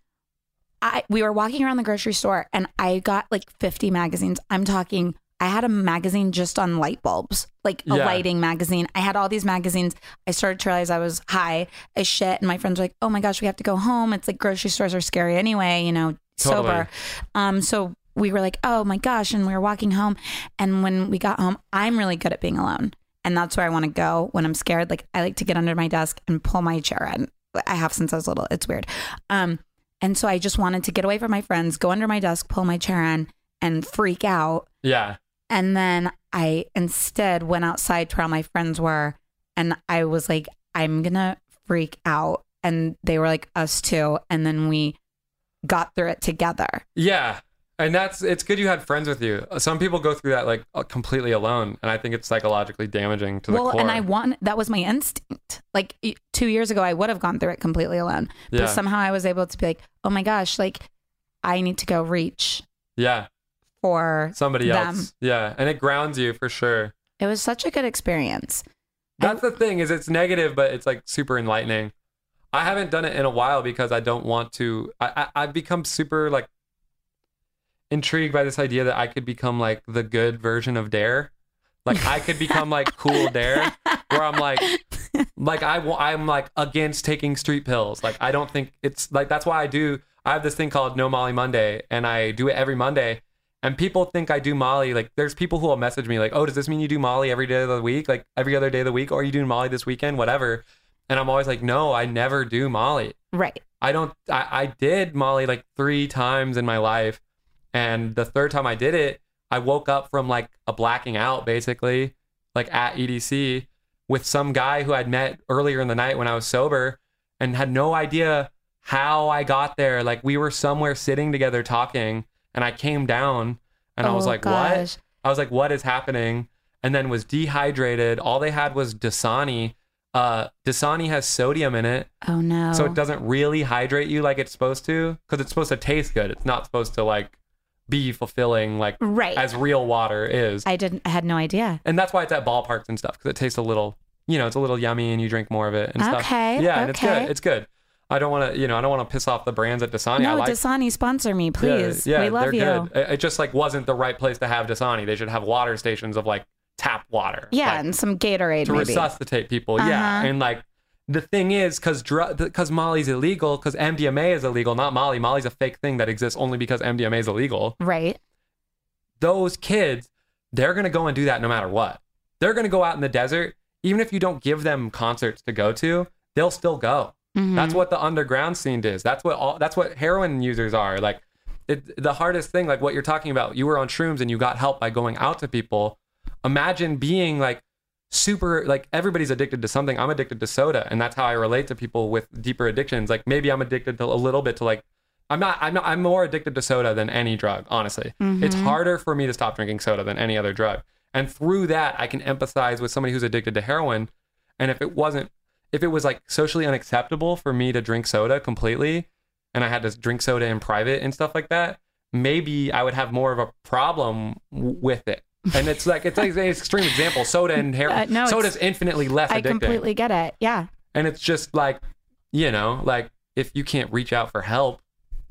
I we were walking around the grocery store and I got like 50 magazines. I'm talking I had a magazine just on light bulbs, like a Yeah. lighting magazine. I had all these magazines. I started to realize I was high as shit. And my friends were like, oh my gosh, we have to go home. It's like grocery stores are scary anyway, you know, Totally. sober. Um, so we were like, oh my gosh. And we were walking home. And when we got home, I'm really good at being alone. And that's where I want to go when I'm scared. Like I like to get under my desk and pull my chair in. I have since I was little. It's weird. Um, and so I just wanted to get away from my friends, go under my desk, pull my chair in, and freak out. yeah And then I instead went outside to where all my friends were. And I was like, I'm going to freak out. And they were like, us too. And then we got through it together. Yeah. and that's it's good you had friends with you. Some people go through that like uh, completely alone, and I think it's psychologically damaging to the well, core. and I want that was my instinct. Like two years ago, I would have gone through it completely alone, Yeah. but somehow I was able to be like, oh my gosh, like I need to go reach yeah, for somebody them. else. Yeah, and it grounds you for sure. It was such a good experience. That's the thing is it's negative, but it's like super enlightening. I haven't done it in a while because I don't want to. I, I I've become super like intrigued by this idea that I could become like the good version of Dare. Like I could become like cool *laughs* Dare, where I'm like, like I I'm like against taking street pills. Like I don't think it's like that's why I do. I have this thing called No Molly Monday, and I do it every Monday. And people think I do Molly. Like, there's people who will message me like, "Oh, does this mean you do Molly every day of the week? Like every other day of the week, or are you doing Molly this weekend? Whatever." And I'm always like, "No, I never do Molly. Right. I don't. I, I did Molly like three times in my life, and the third time I did it, I woke up from like a blacking out, basically, like at EDC with some guy who I'd met earlier in the night when I was sober, and had no idea how I got there. Like we were somewhere sitting together talking, and I came down, and I was Oh, like, gosh. "What?" I was like, "What is happening?" And then was dehydrated. All they had was Dasani. Uh, Dasani has sodium in it, Oh no. so it doesn't really hydrate you like it's supposed to because it's supposed to taste good. It's not supposed to like be fulfilling like right. as real water is. I didn't. I had no idea. and that's why it's at ballparks and stuff because it tastes a little, you know, it's a little yummy and you drink more of it and stuff. Okay, Yeah, and it's good. It's good. I don't want to, you know, I don't want to piss off the brands at Dasani. I like Dasani sponsor me, please. Yeah, we love they're you. good. It, just like wasn't the right place to have Dasani. They should have water stations of like tap water. Yeah, like, and some Gatorade to maybe. resuscitate people. Yeah, Uh-huh. and like the thing is, because drug, because Molly's illegal, because MDMA is illegal, not Molly. Molly's a fake thing that exists only because MDMA is illegal. Right. Those kids, they're gonna go and do that no matter what. They're gonna go out in the desert, even if you don't give them concerts to go to, they'll still go. Mhm. That's what the underground scene is. That's what all. That's what heroin users are. Like, it, the hardest thing, like what you're talking about. You were on shrooms and you got help by going out to people. Imagine being like super like everybody's addicted to something. I'm addicted to soda, and that's how I relate to people with deeper addictions. Like maybe I'm addicted to a little bit to like. I'm not. I'm not. I'm more addicted to soda than any drug. Honestly, it's harder for me to stop drinking soda than any other drug. And through that, I can empathize with somebody who's addicted to heroin. And if it wasn't if it was like socially unacceptable for me to drink soda completely and I had to drink soda in private and stuff like that, maybe I would have more of a problem with it. And it's like it's like an extreme example. Soda and *laughs* heroin. Uh, no, Soda's infinitely less addictive. I addicting. completely get it. Yeah. And it's just like, you know, like if you can't reach out for help,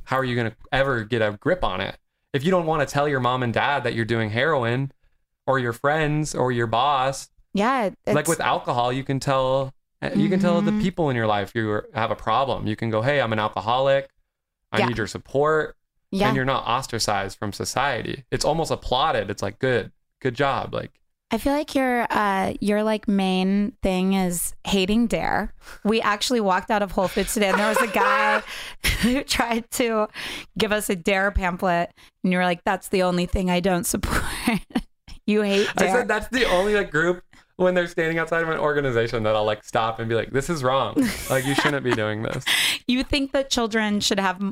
how are you going to ever get a grip on it? If you don't want to tell your mom and dad that you're doing heroin or your friends or your boss, Yeah. Like with alcohol, you can tell you can tell the Mhm. people in your life you have a problem. You can go, "Hey, I'm an alcoholic. I Yeah. need your support." yeah. And you're not ostracized from society. It's almost applauded. It's like, "Good. Good job." Like, I feel like your uh your like main thing is hating dare. We actually walked out of Whole Foods today and there was a guy *laughs* who tried to give us a dare pamphlet and you were like, That's the only thing I don't support. *laughs* you hate I said that's the only like group when they're standing outside of an organization that I'll like stop and be like, "This is wrong. Like, you shouldn't be *laughs* doing this." you think that children should have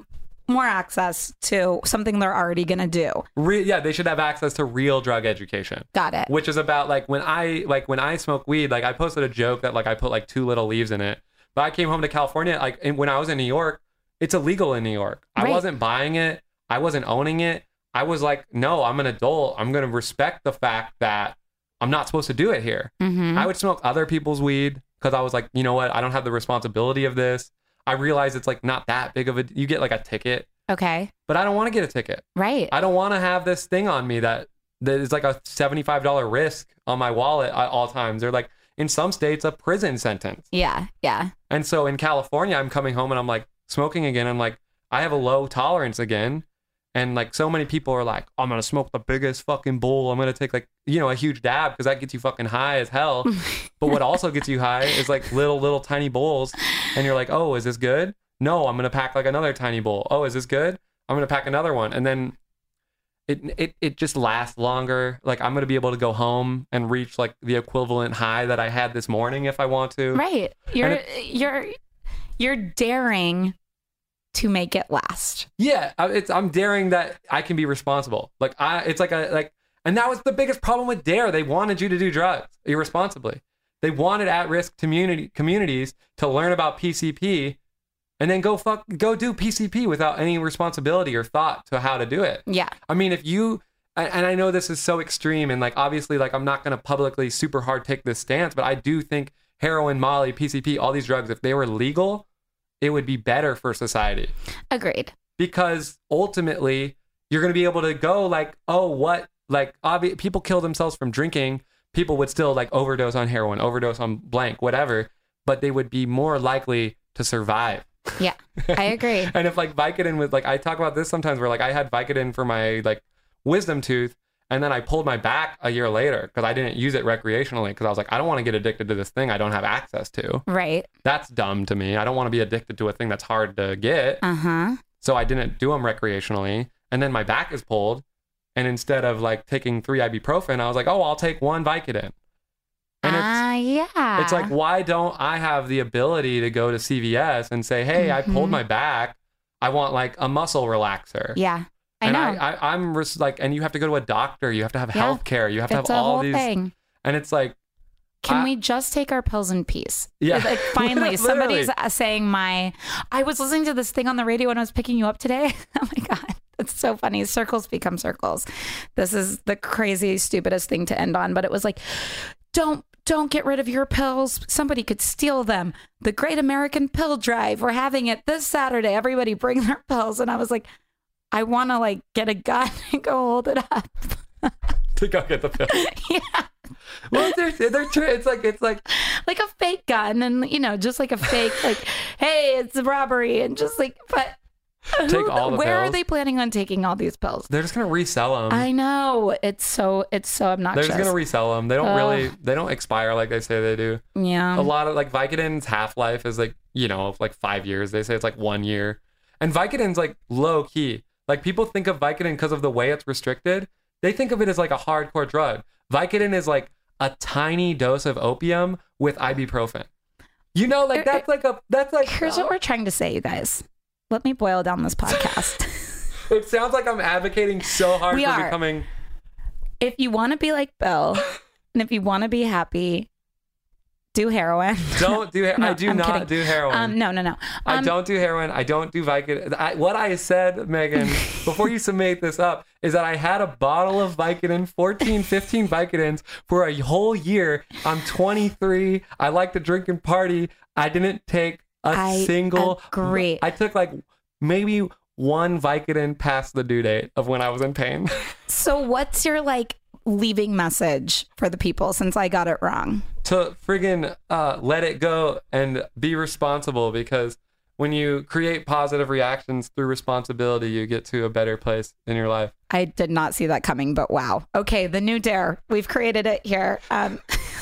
more access to something they're already gonna do. Re- yeah, they should have access to real drug education. Got it. which is about like when I like when I smoke weed. Like I posted a joke that like I put like two little leaves in it. But I came home to California like when I was in New York, it's illegal in New York. I wasn't buying it. I wasn't owning it. I was like, no, I'm an adult. I'm gonna respect the fact that I'm not supposed to do it here. Mm-hmm. I would smoke other people's weed because I was like, you know what? I don't have the responsibility of this. I realize it's like not that big of a. You get like a ticket, Okay. but I don't want to get a ticket. Right. I don't want to have this thing on me that that is like a seventy-five dollar risk on my wallet at all times. They're like in some states a prison sentence, yeah. Yeah. and so in California, I'm coming home and I'm like smoking again. I'm like I have a low tolerance again, and like so many people are like, I'm gonna smoke the biggest fucking bowl. I'm gonna take like you know a huge dab because that gets you fucking high as hell. *laughs* but what also gets you high is like little little tiny bowls, and you're like, oh, is this good? No, I'm gonna pack like another tiny bowl. Oh, is this good? I'm gonna pack another one, and then it it it just lasts longer. Like I'm gonna be able to go home and reach like the equivalent high that I had this morning if I want to. Right. You're it- you're you're daring to make it last. Yeah, it's I'm daring that I can be responsible. Like I, it's like a like, and that was the biggest problem with Dare. They wanted you to do drugs irresponsibly. They wanted at-risk community communities to learn about PCP, and then go fuck go do PCP without any responsibility or thought to how to do it. Yeah. I mean, if you and and I know this is so extreme, and like obviously, like I'm not gonna publicly super hard take this stance, but I do think heroin, Molly, PCP, all these drugs, if they were legal, it would be better for society Agreed. because ultimately you're going to be able to go like oh what like obvi- people kill themselves from drinking people would still like overdose on heroin overdose on blank whatever but they would be more likely to survive Yeah. I agree. *laughs* and if like vicodin was like i talk about this sometimes where like i had vicodin for my like wisdom tooth and then i pulled my back a year later because i didn't use it recreationally because i was like i don't want to get addicted to this thing i don't have access to right. that's dumb to me i don't want to be addicted to a thing that's hard to get Uh huh. so I didn't do them recreationally. And then my back is pulled. And instead of like taking three ibuprofen, I was like, oh, I'll take one Vicodin. And it's, Ah, yeah. it's like, why don't I have the ability to go to CVS and say, hey, I pulled Mhm. my back. I want like a muscle relaxer. yeah. I and know. I, I, I'm res- like, and you have to go to a doctor. You have to have Yeah. health care. You have to have all these. thing. And it's like, Can I- we just take our pills in peace? Yeah. Like *laughs* finally, somebody's uh, saying my. I was listening to this thing on the radio when I was picking you up today. *laughs* oh my god, it's so funny. Circles become circles. This is the crazy, stupidest thing to end on. But it was like, don't don't get rid of your pills. Somebody could steal them. The Great American Pill Drive. We're having it this Saturday. Everybody bring their *laughs* pills. And I was like, I want to like get a gun *laughs* and go hold it up. *laughs* to go get the pill. *laughs* yeah. well, they're, they're, tr- it's like, it's like, like a fake gun and you know just like a fake like hey it's a robbery and just like but Take all the where are they planning on taking all these pills they're just going to resell them. i know it's so it's so obnoxious They're obnoxious just gonna resell them. They don't Ugh. really. They don't expire like they say they do. yeah A lot of like Vicodin's half life is like you know like five years. They say it's like one year, and Vicodin's like low key. Like people think of Vicodin because of the way it's restricted. They think of it as like a hardcore drug. Vicodin is like a tiny dose of opium with ibuprofen. You know, like that's like a that's like. here's what we're trying to say you guys let me boil down this podcast *laughs* It sounds like I'm advocating so hard We for are. becoming. if you want to be like bill *laughs* and if you want to be happy do heroin Don't do. *laughs* No, I do I'm not kidding. do heroin. um no no no I Um, don't do heroin. I don't do Vicodin. I, what I said, Megan, *laughs* before you submit this up, is that I had a bottle of Vicodin, 14, 15 Vicodins for a whole year. I'm 23. I like to drink and party. I didn't take a I single. agree. I took like maybe one Vicodin past the due date of when I was in pain. so what's your like leaving message for the people since i got it wrong to friggin' uh, let it go and be responsible because when you create positive reactions through responsibility, you get to a better place in your life. I did not see that coming, but wow. Okay, the new dare. We've created it here. Um,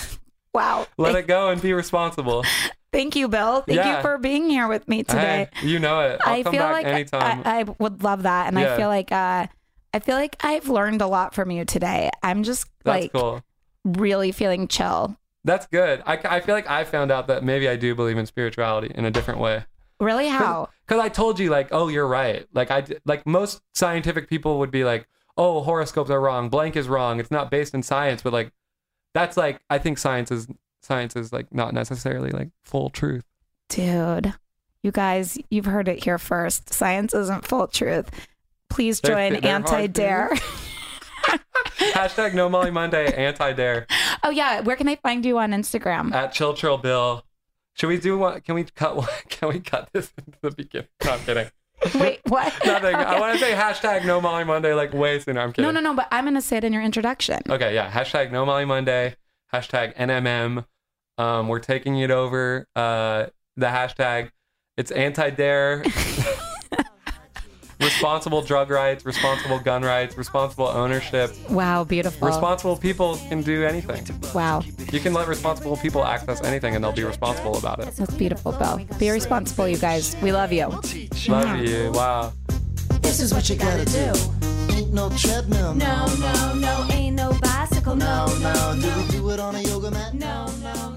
*laughs* wow. Let thank, it go and be responsible. *laughs* thank you, Bill. Thank Yeah. you for being here with me today. Hey, you know it. I'll I come feel back like anytime. I, I would love that, and I feel like uh, I feel like I've learned a lot from you today. I'm just That's like cool. really feeling chill. That's good. I, I feel like I found out that maybe I do believe in spirituality in a different way. Really, how? Because I told you, like, oh, you're right. Like, I like most scientific people would be like, oh, horoscopes are wrong. Blank is wrong. It's not based in science. But like, that's like, I think science is science is like not necessarily like full truth. Dude, you guys, you've heard it here first. Science isn't full truth. Please join they're Anti Dare. *laughs* Hashtag No Molly Monday anti dare oh yeah, where can they find you on Instagram? at Chill Trill Bill. Should we do one? Can we cut one? *laughs* Can we cut this *laughs* into the beginning? No, I'm kidding. Wait, what? Nothing. I want to say hashtag No Molly Monday like way sooner. I'm kidding. No, no, no. But I'm gonna say it in your introduction. Okay, yeah. Hashtag No Molly Monday. Hashtag NMM. Um, we're taking it over. Uh, the hashtag. It's anti dare. Responsible drug rights, responsible gun rights, responsible ownership. Wow, beautiful. Responsible people can do anything. wow, You can let responsible people access anything and they'll be responsible about it. that's beautiful, Bill. Be responsible, you guys. We love you. Love you. Wow. This is what you gotta do. Ain't no treadmill. No, no, no, ain't no bicycle. No, no, Do no. we do it on a yoga mat? No, no,